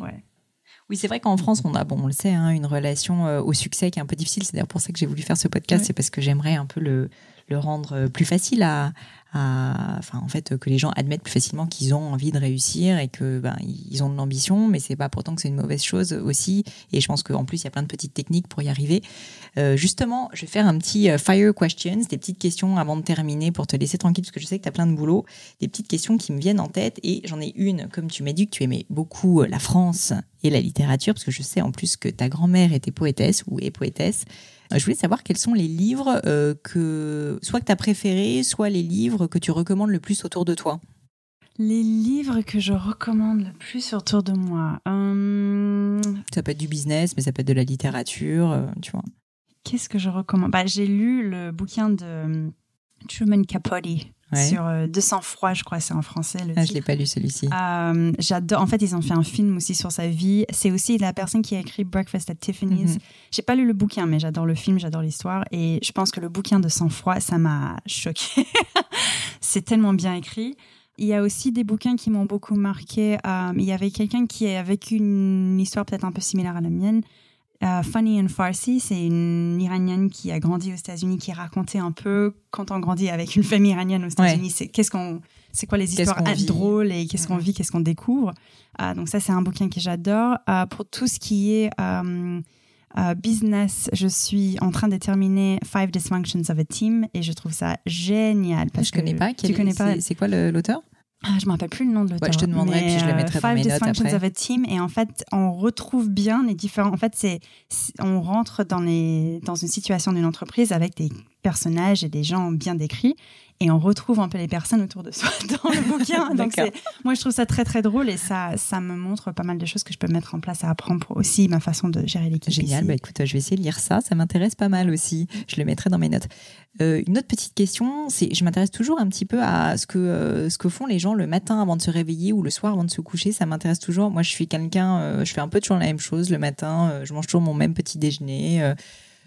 Oui, c'est vrai qu'en France, on a, bon, on le sait, hein, une relation euh, au succès qui est un peu difficile. C'est d'ailleurs pour ça que j'ai voulu faire ce podcast, c'est parce que j'aimerais un peu le, le rendre euh, plus facile à, enfin en fait que les gens admettent plus facilement qu'ils ont envie de réussir et que ben, ils ont de l'ambition, mais c'est pas pourtant que c'est une mauvaise chose aussi. Et je pense qu'en plus il y a plein de petites techniques pour y arriver. Euh, justement, je vais faire un petit euh, fire questions, des petites questions avant de terminer pour te laisser tranquille parce que je sais que tu as plein de boulot, des petites questions qui me viennent en tête et j'en ai une comme tu m'as dit que tu aimais beaucoup euh, la France et la littérature parce que je sais en plus que ta grand-mère était poétesse ou est poétesse. Euh, je voulais savoir quels sont les livres euh, que, soit que tu as préférés, soit les livres que tu recommandes le plus autour de toi. Les livres que je recommande le plus autour de moi. Euh, ça peut être du business, mais ça peut être de la littérature, tu vois. Qu'est-ce que je recommande? Bah, J'ai lu le bouquin de Truman Capote sur euh, De sang-froid, je crois, c'est en français. Le ah, je l'ai pas lu celui-ci. Euh, j'adore. En fait, ils ont fait un film aussi sur sa vie. C'est aussi la personne qui a écrit Breakfast at Tiffany's. -hmm. J'ai pas lu le bouquin, mais j'adore le film, j'adore l'histoire. Et je pense que le bouquin de sang-froid, ça m'a choqué. c'est tellement bien écrit. Il y a aussi des bouquins qui m'ont beaucoup marqué. Euh, il y avait quelqu'un qui a vécu une histoire peut-être un peu similaire à la mienne. Euh, Funny and Farsi, c'est une Iranienne qui a grandi aux États-Unis, qui racontait un peu quand on grandit avec une famille iranienne aux États-Unis, c'est qu'est-ce qu'on, c'est quoi les histoires drôles et qu'est-ce qu'on vit, qu'est-ce qu'on découvre. Euh, donc ça, c'est un bouquin que j'adore. Euh, pour tout ce qui est business, je suis en train de terminer Five Dysfunctions of a Team et je trouve ça génial. Parce je que connais pas. Tu connais pas. C'est quoi l'auteur? Ah, je me rappelle plus le nom de l'auteur. je te demanderai puis je le mettrai dans mes notes après. of a Team et en fait on retrouve bien les différents. En fait c'est on rentre dans les dans une situation d'une entreprise avec des personnages et des gens bien décrits et on retrouve un peu les personnes autour de soi dans le bouquin. Donc moi je trouve ça très très drôle et ça ça me montre pas mal de choses que je peux mettre en place à apprendre pour aussi ma façon de gérer l'équipe. Génial, bah écoute, je vais essayer de lire ça, ça m'intéresse pas mal aussi. Je le mettrai dans mes notes. Euh, une autre petite question, c'est je m'intéresse toujours un petit peu à ce que euh, ce que font les gens le matin avant de se réveiller ou le soir avant de se coucher. Ça m'intéresse toujours. Moi, je suis quelqu'un, euh, je fais un peu toujours la même chose le matin. je mange toujours mon même petit déjeuner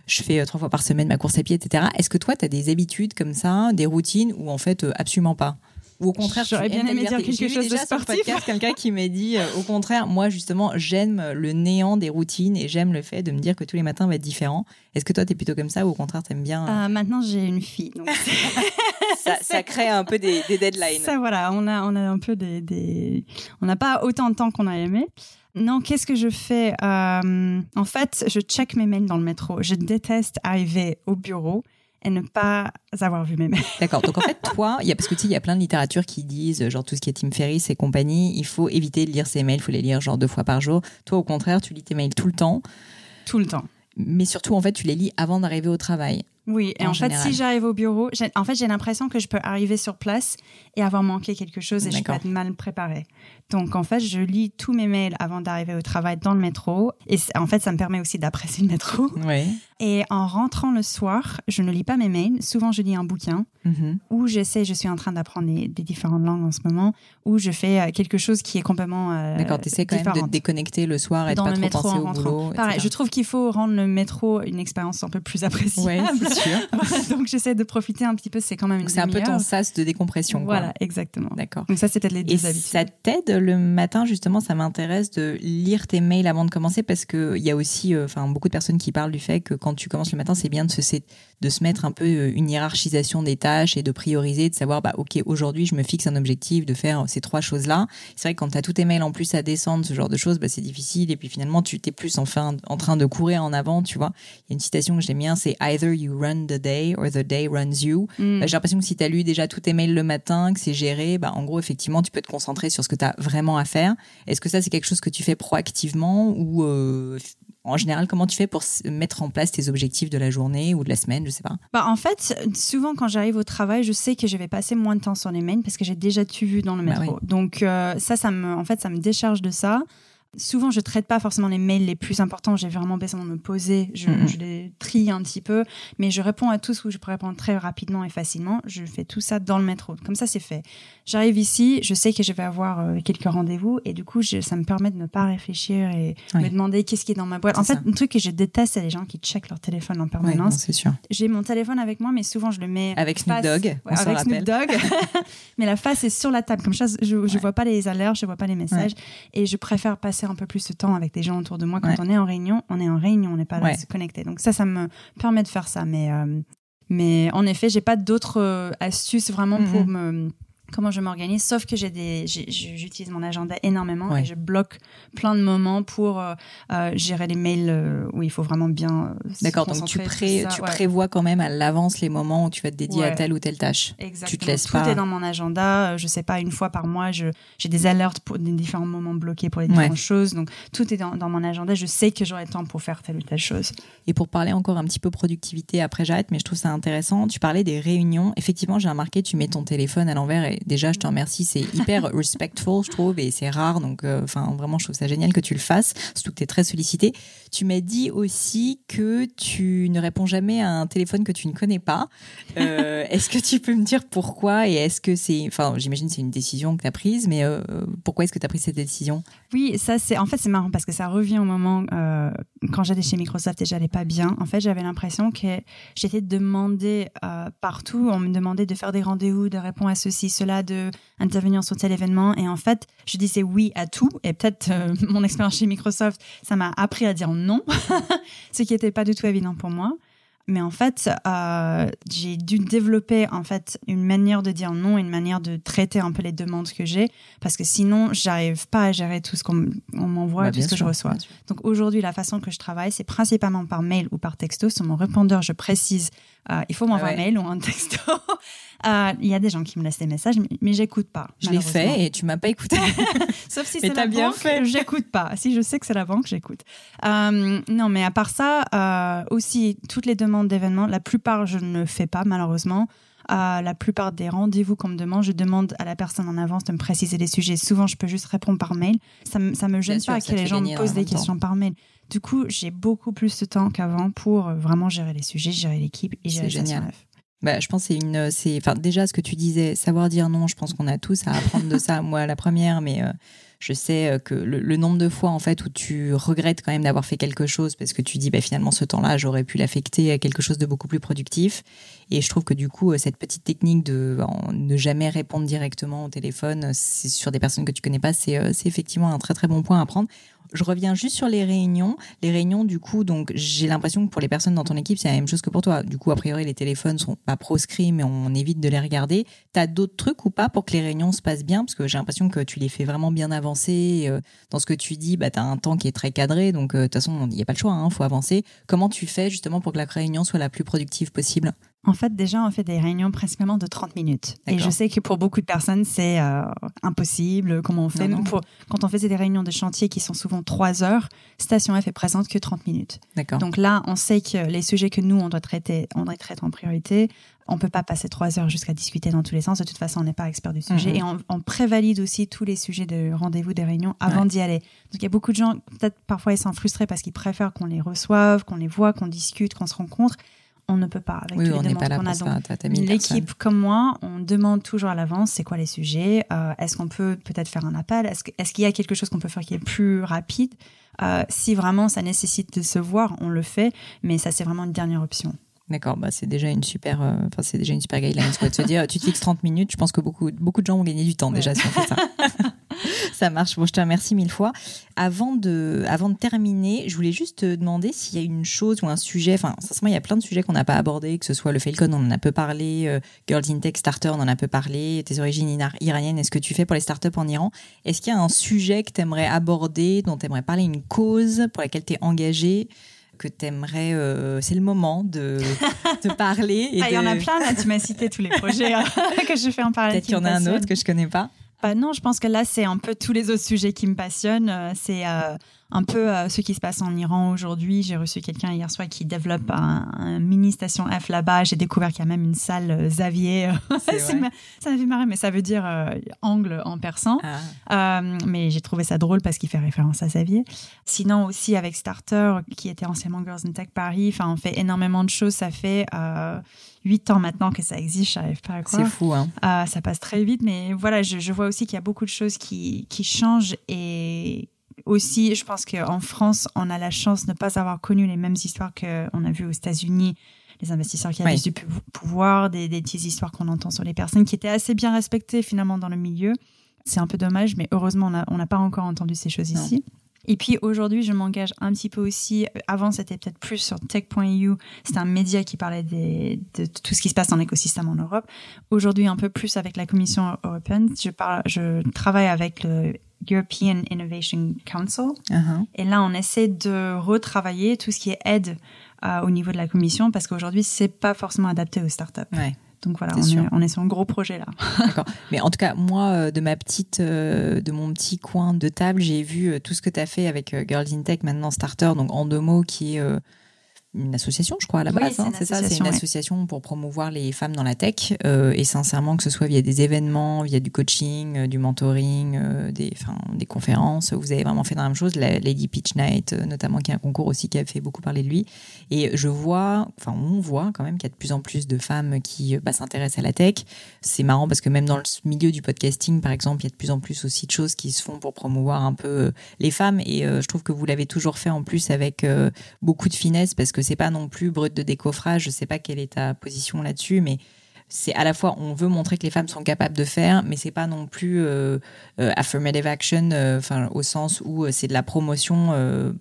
je fais trois fois par semaine ma course à pied, etc. Est-ce que toi, tu as des habitudes comme ça, des routines ou en fait absolument pas? Ou au contraire, j'aurais bien aimé dire quelque chose de sportif. quelqu'un qui m'a dit, au contraire, moi justement, j'aime le néant des routines et j'aime le fait de me dire que tous les matins vont être différents. Est-ce que toi, tu es plutôt comme ça ou au contraire, tu aimes bien Maintenant, j'ai une fille, donc ça, crée un peu des, deadlines. Ça, voilà, on a, on a un peu des, des... on n'a pas autant de temps qu'on a aimé. Non, qu'est-ce que je fais euh, En fait, je check mes mails dans le métro. Je déteste arriver au bureau et ne pas avoir vu mes mails. D'accord. Donc en fait, toi, y a parce que tu sais, il y a plein de littérature qui disent genre tout ce qui est Tim Ferriss et compagnie, il faut éviter de lire ses mails, il faut les lire genre deux fois par jour. Toi, au contraire, tu lis tes mails tout le temps. Tout le temps. Mais surtout, en fait, tu les lis avant d'arriver au travail. Oui, et en, fait, si j'arrive au bureau, en fait, j'ai l'impression que je peux arriver sur place et avoir manqué quelque chose et je peux être mal préparée. Donc, en fait, je lis tous mes mails avant d'arriver au travail dans le métro. Et en fait, ça me permet aussi d'apprécier le métro. Oui. Et en rentrant le soir, je ne lis pas mes mails. Souvent, je lis un bouquin mm-hmm. ou j'essaie, je suis en train d'apprendre des, différentes langues en ce moment, ou je fais euh, quelque chose qui est complètement. Euh, D'accord, tu essaies quand même de te déconnecter le soir et de pas trop métro penser au boulot. Pareil, je trouve qu'il faut rendre le métro une expérience un peu plus appréciable. Oui, c'est sûr. donc, j'essaie de profiter un petit peu. C'est quand même une C'est un peu ton sas de décompression. Voilà, exactement. D'accord. Donc, ça, c'était les deux et Ça t'aide le matin, justement, ça m'intéresse de lire tes mails avant de commencer parce qu'il y a aussi euh, beaucoup de personnes qui parlent du fait que quand tu commences le matin, c'est bien de se, de se mettre un peu euh, une hiérarchisation des tâches et de prioriser, de savoir, bah, OK, aujourd'hui, je me fixe un objectif de faire ces trois choses-là. C'est vrai que quand tu as tous tes mails en plus à descendre, ce genre de choses, bah, c'est difficile. Et puis finalement, tu t'es plus enfin en train de courir en avant, tu vois. Il y a une citation que j'aime bien, c'est Either you run the day or the day runs you. Mm. Bah, j'ai l'impression que si tu as lu déjà tous tes mails le matin, que c'est géré, bah, en gros, effectivement, tu peux te concentrer sur ce que tu as vraiment à faire. Est-ce que ça, c'est quelque chose que tu fais proactivement ou euh, en général, comment tu fais pour mettre en place tes objectifs de la journée ou de la semaine, je sais pas? Bah, En fait, souvent quand j'arrive au travail, je sais que je vais passer moins de temps sur les mails parce que j'ai déjà tout vu dans le bah métro. Donc euh, ça, ça me, en fait, ça me décharge de ça. Souvent, je traite pas forcément les mails les plus importants. J'ai vraiment besoin de me poser. Je, les trie un petit peu, mais je réponds à tous où je peux répondre très rapidement et facilement. Je fais tout ça dans le métro. Comme ça, c'est fait. J'arrive ici, je sais que je vais avoir euh, quelques rendez-vous et du coup, ça me permet de ne pas réfléchir et me demander qu'est-ce qui est dans ma boîte. En fait, un truc que je déteste, c'est les gens qui checkent leur téléphone en permanence. c'est sûr. J'ai mon téléphone avec moi, mais souvent je le mets avec Snoop Dogg. avec Snoop Dogg. mais la face est sur la table. Comme ça, je, je vois pas les alertes, je vois pas les messages et je préfère passer un peu plus de temps avec des gens autour de moi. Quand on est en réunion, on est en réunion, on n'est pas là se connecter. Donc ça, ça me permet de faire ça. Mais, euh, mais en effet, j'ai pas d'autres euh, astuces vraiment pour mm-hmm. me comment je m'organise, sauf que j'ai des, j'utilise mon agenda énormément et je bloque plein de moments pour euh, euh, gérer les mails euh, où il faut vraiment bien. D'accord, donc tu, pré tu prévois quand même à l'avance les moments où tu vas te dédier à telle ou telle tâche. Exactement. Tu te laisses Tout est dans mon agenda. Je sais pas, une fois par mois, j'ai des alertes pour des différents moments bloqués pour les différentes choses. Donc tout est dans, dans, mon agenda. Je sais que j'aurai le temps pour faire telle ou telle chose. Et pour parler encore un petit peu productivité, après j'arrête, mais je trouve ça intéressant. Tu parlais des réunions. Effectivement, j'ai remarqué, tu mets ton téléphone à l'envers et déjà, je te remercie. C'est hyper respectful, je trouve, et c'est rare. Donc, euh, vraiment, je trouve ça génial que tu le fasses, surtout que tu es très sollicité. Tu m'as dit aussi que tu ne réponds jamais à un téléphone que tu ne connais pas. Euh, est-ce que tu peux me dire pourquoi et est-ce que c'est, enfin, j'imagine c'est une décision que tu as prise, mais euh, pourquoi est-ce que tu as pris cette décision? Oui, ça c'est, en fait, c'est marrant parce que ça revient au moment quand j'allais chez Microsoft et j'allais pas bien. En fait, j'avais l'impression que j'étais demandée partout. On me demandait de faire des rendez-vous, de répondre à ceci, cela, de intervenir sur tel événement. Et en fait, je disais oui à tout. Et peut-être euh, mon expérience chez Microsoft, ça m'a appris à dire non, ce qui n'était pas du tout évident pour moi. Mais en fait, euh, j'ai dû développer en fait une manière de dire non, une manière de traiter un peu les demandes que j'ai, parce que sinon, j'arrive pas à gérer tout ce qu'on m'envoie, bah, tout ce que je reçois. Donc aujourd'hui, la façon que je travaille, c'est principalement par mail ou par texto. Sur mon répondeur, je précise, euh, il faut m'envoyer un mail ou un texto. Euh, il y a des gens qui me laissent des messages, mais, j'écoute pas. Je l'ai fait et tu m'as pas écouté. Sauf si c'est la bien banque, fait. j'écoute pas. Si je sais que c'est la banque, j'écoute. Euh, non, mais à part ça, euh, aussi toutes les demandes d'événements, la plupart je ne fais pas malheureusement. la plupart des rendez-vous qu'on me demande, je demande à la personne en avance de me préciser les sujets. Souvent, je peux juste répondre par mail. Ça, me, ça me gêne pas que les gens me posent des questions par mail. Du coup, j'ai beaucoup plus de temps qu'avant pour vraiment gérer les sujets, gérer l'équipe et gérer les génial. Bah, je pense c'est une, c'est, enfin déjà ce que tu disais, savoir dire non. Je pense qu'on a tous à apprendre de ça. Moi, la première, mais euh, je sais euh, que le, nombre de fois en fait où tu regrettes quand même d'avoir fait quelque chose parce que tu dis bah finalement ce temps-là j'aurais pu l'affecter à quelque chose de beaucoup plus productif. Et je trouve que du coup euh, cette petite technique de ne jamais répondre directement au téléphone, c'est sur des personnes que tu connais pas, c'est, c'est effectivement un très très bon point à prendre. Je reviens juste sur les réunions. Les réunions, du coup, donc j'ai l'impression que pour les personnes dans ton équipe, c'est la même chose que pour toi. Du coup, a priori, les téléphones sont pas proscrits, mais on évite de les regarder. Tu as d'autres trucs ou pas pour que les réunions se passent bien? Parce que j'ai l'impression que tu les fais vraiment bien avancer. Euh, dans ce que tu dis, bah, tu as un temps qui est très cadré, donc euh, de toute façon, il n'y a pas le choix, il hein, faut avancer. Comment tu fais justement pour que la réunion soit la plus productive possible? En fait, déjà, on fait des réunions principalement de 30 minutes. Et je sais que pour beaucoup de personnes, c'est euh, impossible. Comment on fait Quand on faisait des réunions de chantier qui sont souvent 3 heures, Station F est présente que 30 minutes. Donc là, on sait que les sujets que nous, on doit traiter, on doit traiter en priorité. On peut pas passer 3 heures jusqu'à discuter dans tous les sens. De toute façon, on n'est pas expert du sujet. Mhm. Et on, prévalide aussi tous les sujets de rendez-vous, des réunions avant d'y aller. Donc il y a beaucoup de gens, peut-être parfois ils sont frustrés parce qu'ils préfèrent qu'on les reçoive, qu'on les voit, qu'on discute, qu'on se rencontre on ne peut pas avec oui, on n'est pas là qu'on a. L'équipe comme moi, on demande toujours à l'avance c'est quoi les sujets, euh, est-ce qu'on peut peut-être faire un appel, est-ce qu'il y a quelque chose qu'on peut faire qui est plus rapide? Euh, si vraiment ça nécessite de se voir, on le fait, mais ça c'est vraiment une dernière option. D'accord, bah c'est déjà une super, euh, enfin c'est déjà une super guideline. de se dire, tu te fixes 30 minutes. Je pense que beaucoup, beaucoup de gens vont gagner du temps déjà si on fait ça. ça marche. Bon, je te remercie mille fois. Avant de, avant de terminer, je voulais juste te demander s'il y a une chose ou un sujet. Enfin, sincèrement, il y a plein de sujets qu'on n'a pas abordés, que ce soit le Falcon, on en a peu parlé, euh, Girls in Tech Starter, on en a peu parlé, tes origines iraniennes, est-ce que tu fais pour les startups en Iran? Est-ce qu'il y a un sujet que tu aimerais aborder, dont tu aimerais parler, une cause pour laquelle tu es engagé que tu aimerais, euh, c'est le moment de, de parler. Ah, il y en a plein là, tu m'as cité tous les projets hein, que je fais en parler. Peut-être qu'il y en a un autre que je connais pas. Bah non, je pense que là, c'est un peu tous les autres sujets qui me passionnent. Euh, c'est euh, un peu euh, ce qui se passe en Iran aujourd'hui. J'ai reçu quelqu'un hier soir qui développe un, mini station F là-bas. J'ai découvert qu'il y a même une salle euh, Xavier. ça m'a fait marrer, mais ça veut dire euh, angle en persan. Ah. mais j'ai trouvé ça drôle parce qu'il fait référence à Xavier. Sinon aussi avec Starter, qui était anciennement Girls in Tech Paris. Enfin, on fait énormément de choses. Ça fait huit ans maintenant que ça existe, je n'arrive pas à croire. C'est fou, hein. ça passe très vite, mais voilà, je, je vois aussi qu'il y a beaucoup de choses qui, qui changent et aussi, je pense qu'en France, on a la chance de ne pas avoir connu les mêmes histoires qu'on a vues aux États-Unis les investisseurs qui avaient du pouvoir, des, des petites histoires qu'on entend sur les personnes qui étaient assez bien respectées finalement dans le milieu. C'est un peu dommage, mais heureusement, on n'a pas encore entendu ces choses ici. Et puis aujourd'hui, je m'engage un petit peu aussi. Avant, c'était peut-être plus sur tech.eu. C'était un média qui parlait des, de tout ce qui se passe dans l'écosystème en Europe. Aujourd'hui, un peu plus avec la Commission européenne. Je, parle, je travaille avec le European Innovation Council. Uh-huh. Et là, on essaie de retravailler tout ce qui est aide euh, au niveau de la commission parce qu'aujourd'hui, c'est pas forcément adapté aux startups. Ouais. Donc voilà, on est, on est, sur un gros projet là. D'accord. Mais en tout cas, moi, euh, de ma petite, euh, de mon petit coin de table, j'ai vu tout ce que tu as fait avec Girls in Tech, maintenant Starter, donc en deux mots, qui est une association, je crois, à la base. Hein, c'est ça, c'est une association pour promouvoir les femmes dans la tech. Euh, et sincèrement, que ce soit via des événements, via du coaching, euh, du mentoring, euh, des, des conférences, vous avez vraiment fait la même chose. La Lady Pitch Night, notamment, qui est un concours aussi qui a fait beaucoup parler de lui. Et je vois, enfin, on voit quand même qu'il y a de plus en plus de femmes qui bah, s'intéressent à la tech. C'est marrant parce que même dans le milieu du podcasting, par exemple, il y a de plus en plus aussi de choses qui se font pour promouvoir un peu les femmes. Et je trouve que vous l'avez toujours fait en plus avec beaucoup de finesse parce que c'est pas non plus brut de décoffrage. Je sais pas quelle est ta position là-dessus, mais c'est à la fois on veut montrer que les femmes sont capables de faire, mais c'est pas non plus euh, euh, affirmative action, euh, enfin au sens où c'est de la promotion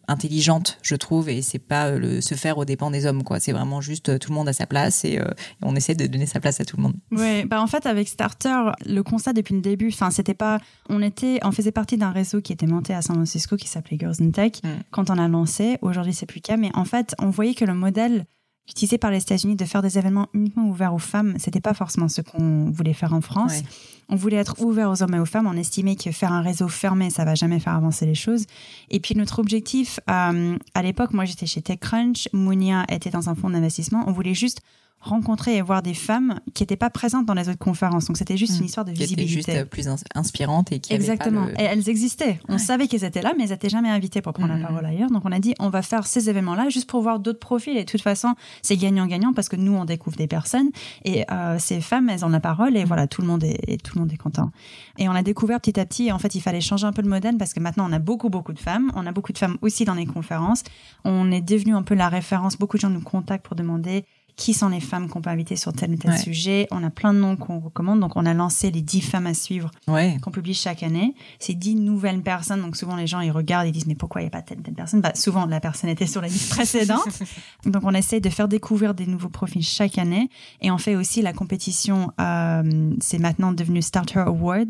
intelligente, je trouve, et c'est pas le, se faire aux dépens des hommes, quoi. C'est vraiment juste tout le monde a sa place et, on essaie de donner sa place à tout le monde. Ouais, bah en fait avec Starter, le constat depuis le début, enfin c'était pas, on était, on faisait partie d'un réseau qui était monté à San Francisco qui s'appelait Girls in Tech mm. quand on a lancé. Aujourd'hui c'est plus le cas, mais en fait on voyait que le modèle utilisé par les États-Unis de faire des événements uniquement ouverts aux femmes, c'était pas forcément ce qu'on voulait faire en France. On voulait être ouvert aux hommes et aux femmes. On estimait que faire un réseau fermé, ça va jamais faire avancer les choses. Et puis notre objectif, euh, à l'époque, moi j'étais chez TechCrunch, Mounia était dans un fonds d'investissement. On voulait juste rencontrer et voir des femmes qui n'étaient pas présentes dans les autres conférences. Donc c'était juste mm. une histoire de qui visibilité. Était juste plus inspirante et qui Exactement. et elles existaient. On savait qu'elles étaient là, mais elles n'étaient jamais invitées pour prendre la mm. parole ailleurs. Donc on a dit, on va faire ces événements-là juste pour voir d'autres profils. Et de toute façon, c'est gagnant-gagnant parce que nous, on découvre des personnes et euh, ces femmes, elles ont la parole et mm. voilà, tout le monde est tout le monde est content. Et on a découvert petit à petit. Et en fait, il fallait changer un peu le modèle parce que maintenant, on a beaucoup beaucoup de femmes. On a beaucoup de femmes aussi dans les conférences. On est devenu un peu la référence. Beaucoup de gens nous contactent pour demander qui sont les femmes qu'on peut inviter sur tel ou tel sujet. On a plein de noms qu'on recommande. Donc, on a lancé les 10 femmes à suivre qu'on publie chaque année. C'est 10 nouvelles personnes. Donc, souvent, les gens, ils regardent et disent, mais pourquoi il n'y a pas telle, telle personne? Bah, Souvent, la personne était sur la liste précédente. donc, on essaie de faire découvrir des nouveaux profils chaque année. Et on fait aussi la compétition, euh, c'est maintenant devenu Starter Awards.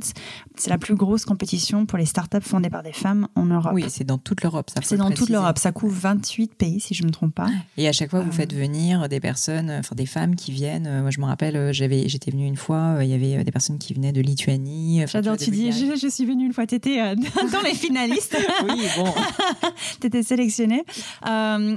C'est la plus grosse compétition pour les startups fondées par des femmes en Europe. Oui, c'est dans toute l'Europe. C'est dans toute l'Europe. Ça couvre 28 pays, si je ne me trompe pas. Et à chaque fois, vous euh, faites venir des personnes enfin des femmes qui viennent. Euh, moi, je me rappelle, euh, j'avais, j'étais venue une fois, euh, il y avait des personnes qui venaient de Lituanie. J'adore, tu dis, je, suis venue une fois, tu étais dans les finalistes. oui, bon. tu étais sélectionnée.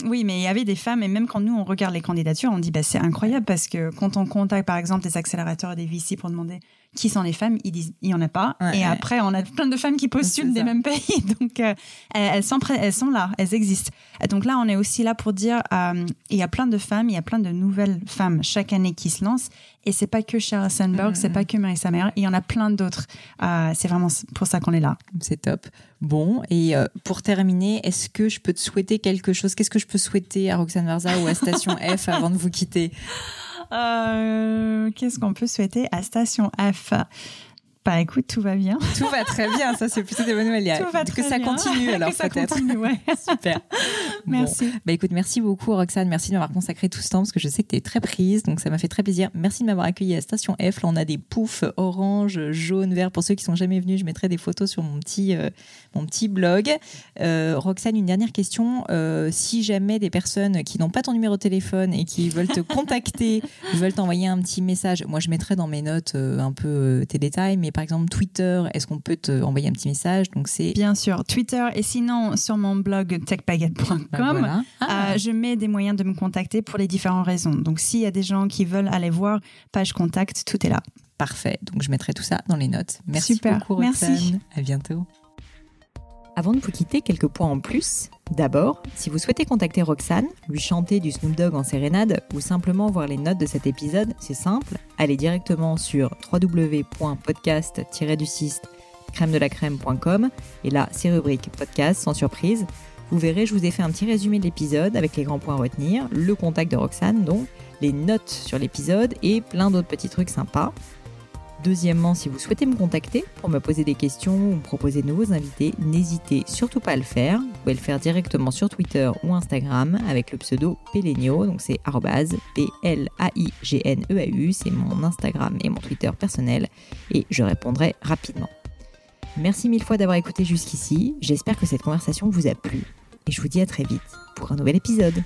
oui, mais il y avait des femmes, et même quand nous, on regarde les candidatures, on dit, bah, c'est incroyable parce que quand on contacte, par exemple, des accélérateurs et des VC pour demander qui sont les femmes Ils disent il y en a pas. et après, on a plein de femmes qui postulent des mêmes pays. Donc, euh, elles, sont elles sont là, elles existent. Donc là, on est aussi là pour dire euh, il y a plein de femmes, il y a plein de nouvelles femmes chaque année qui se lancent. Et c'est pas que Sheryl Sandberg, c'est pas que Marissa Mayer, il y en a plein d'autres. Euh, c'est vraiment pour ça qu'on est là. C'est top. Bon, et pour terminer, est-ce que je peux te souhaiter quelque chose? Qu'est-ce que je peux souhaiter à Roxane Varza ou à Station F avant de vous quitter? Euh, qu'est-ce qu'on peut souhaiter à Station F? Bah écoute, tout va bien. Tout va très bien, ça c'est plutôt des bonnes nouvelles. Tout va que ça continue alors peut-être. Ouais. Super. merci. bah écoute, merci beaucoup Roxane, merci de m'avoir consacré tout ce temps parce que je sais que tu es très prise, donc ça m'a fait très plaisir. Merci de m'avoir accueilli à Station F. Là, on a des poufs orange, jaune, vert. Pour ceux qui sont jamais venus, je mettrai des photos sur mon petit, euh, mon petit blog. Euh, Roxane, une dernière question. Euh, si jamais des personnes qui n'ont pas ton numéro de téléphone et qui veulent te contacter, veulent t'envoyer un petit message, moi je mettrai dans mes notes un peu tes détails, mais par exemple Twitter, est-ce qu'on peut te envoyer un petit message? Donc c'est bien sûr Twitter et sinon sur mon blog techbaguette.com, bah, ah. je mets des moyens de me contacter pour les différentes raisons. Donc s'il y a des gens qui veulent aller voir page contact, tout est là. Parfait. Donc je mettrai tout ça dans les notes. Merci Super. beaucoup Roxane. Merci. À bientôt. Avant de vous quitter, quelques points en plus. D'abord, si vous souhaitez contacter Roxane, lui chanter du Snoop Dogg en sérénade ou simplement voir les notes de cet épisode, c'est simple. Allez directement sur www.podcast-du6 crème de la crème.com et là, c'est rubrique podcast sans surprise. Vous verrez, je vous ai fait un petit résumé de l'épisode avec les grands points à retenir, le contact de Roxane donc, les notes sur l'épisode et plein d'autres petits trucs sympas. Deuxièmement, si vous souhaitez me contacter pour me poser des questions ou me proposer de nouveaux invités, n'hésitez surtout pas à le faire. Vous pouvez le faire directement sur Twitter ou Instagram avec le pseudo Pelenio, donc c'est P-L-A-I-G-N-E-A-U, c'est mon Instagram et mon Twitter personnel, et je répondrai rapidement. Merci mille fois d'avoir écouté jusqu'ici, j'espère que cette conversation vous a plu, et je vous dis à très vite pour un nouvel épisode.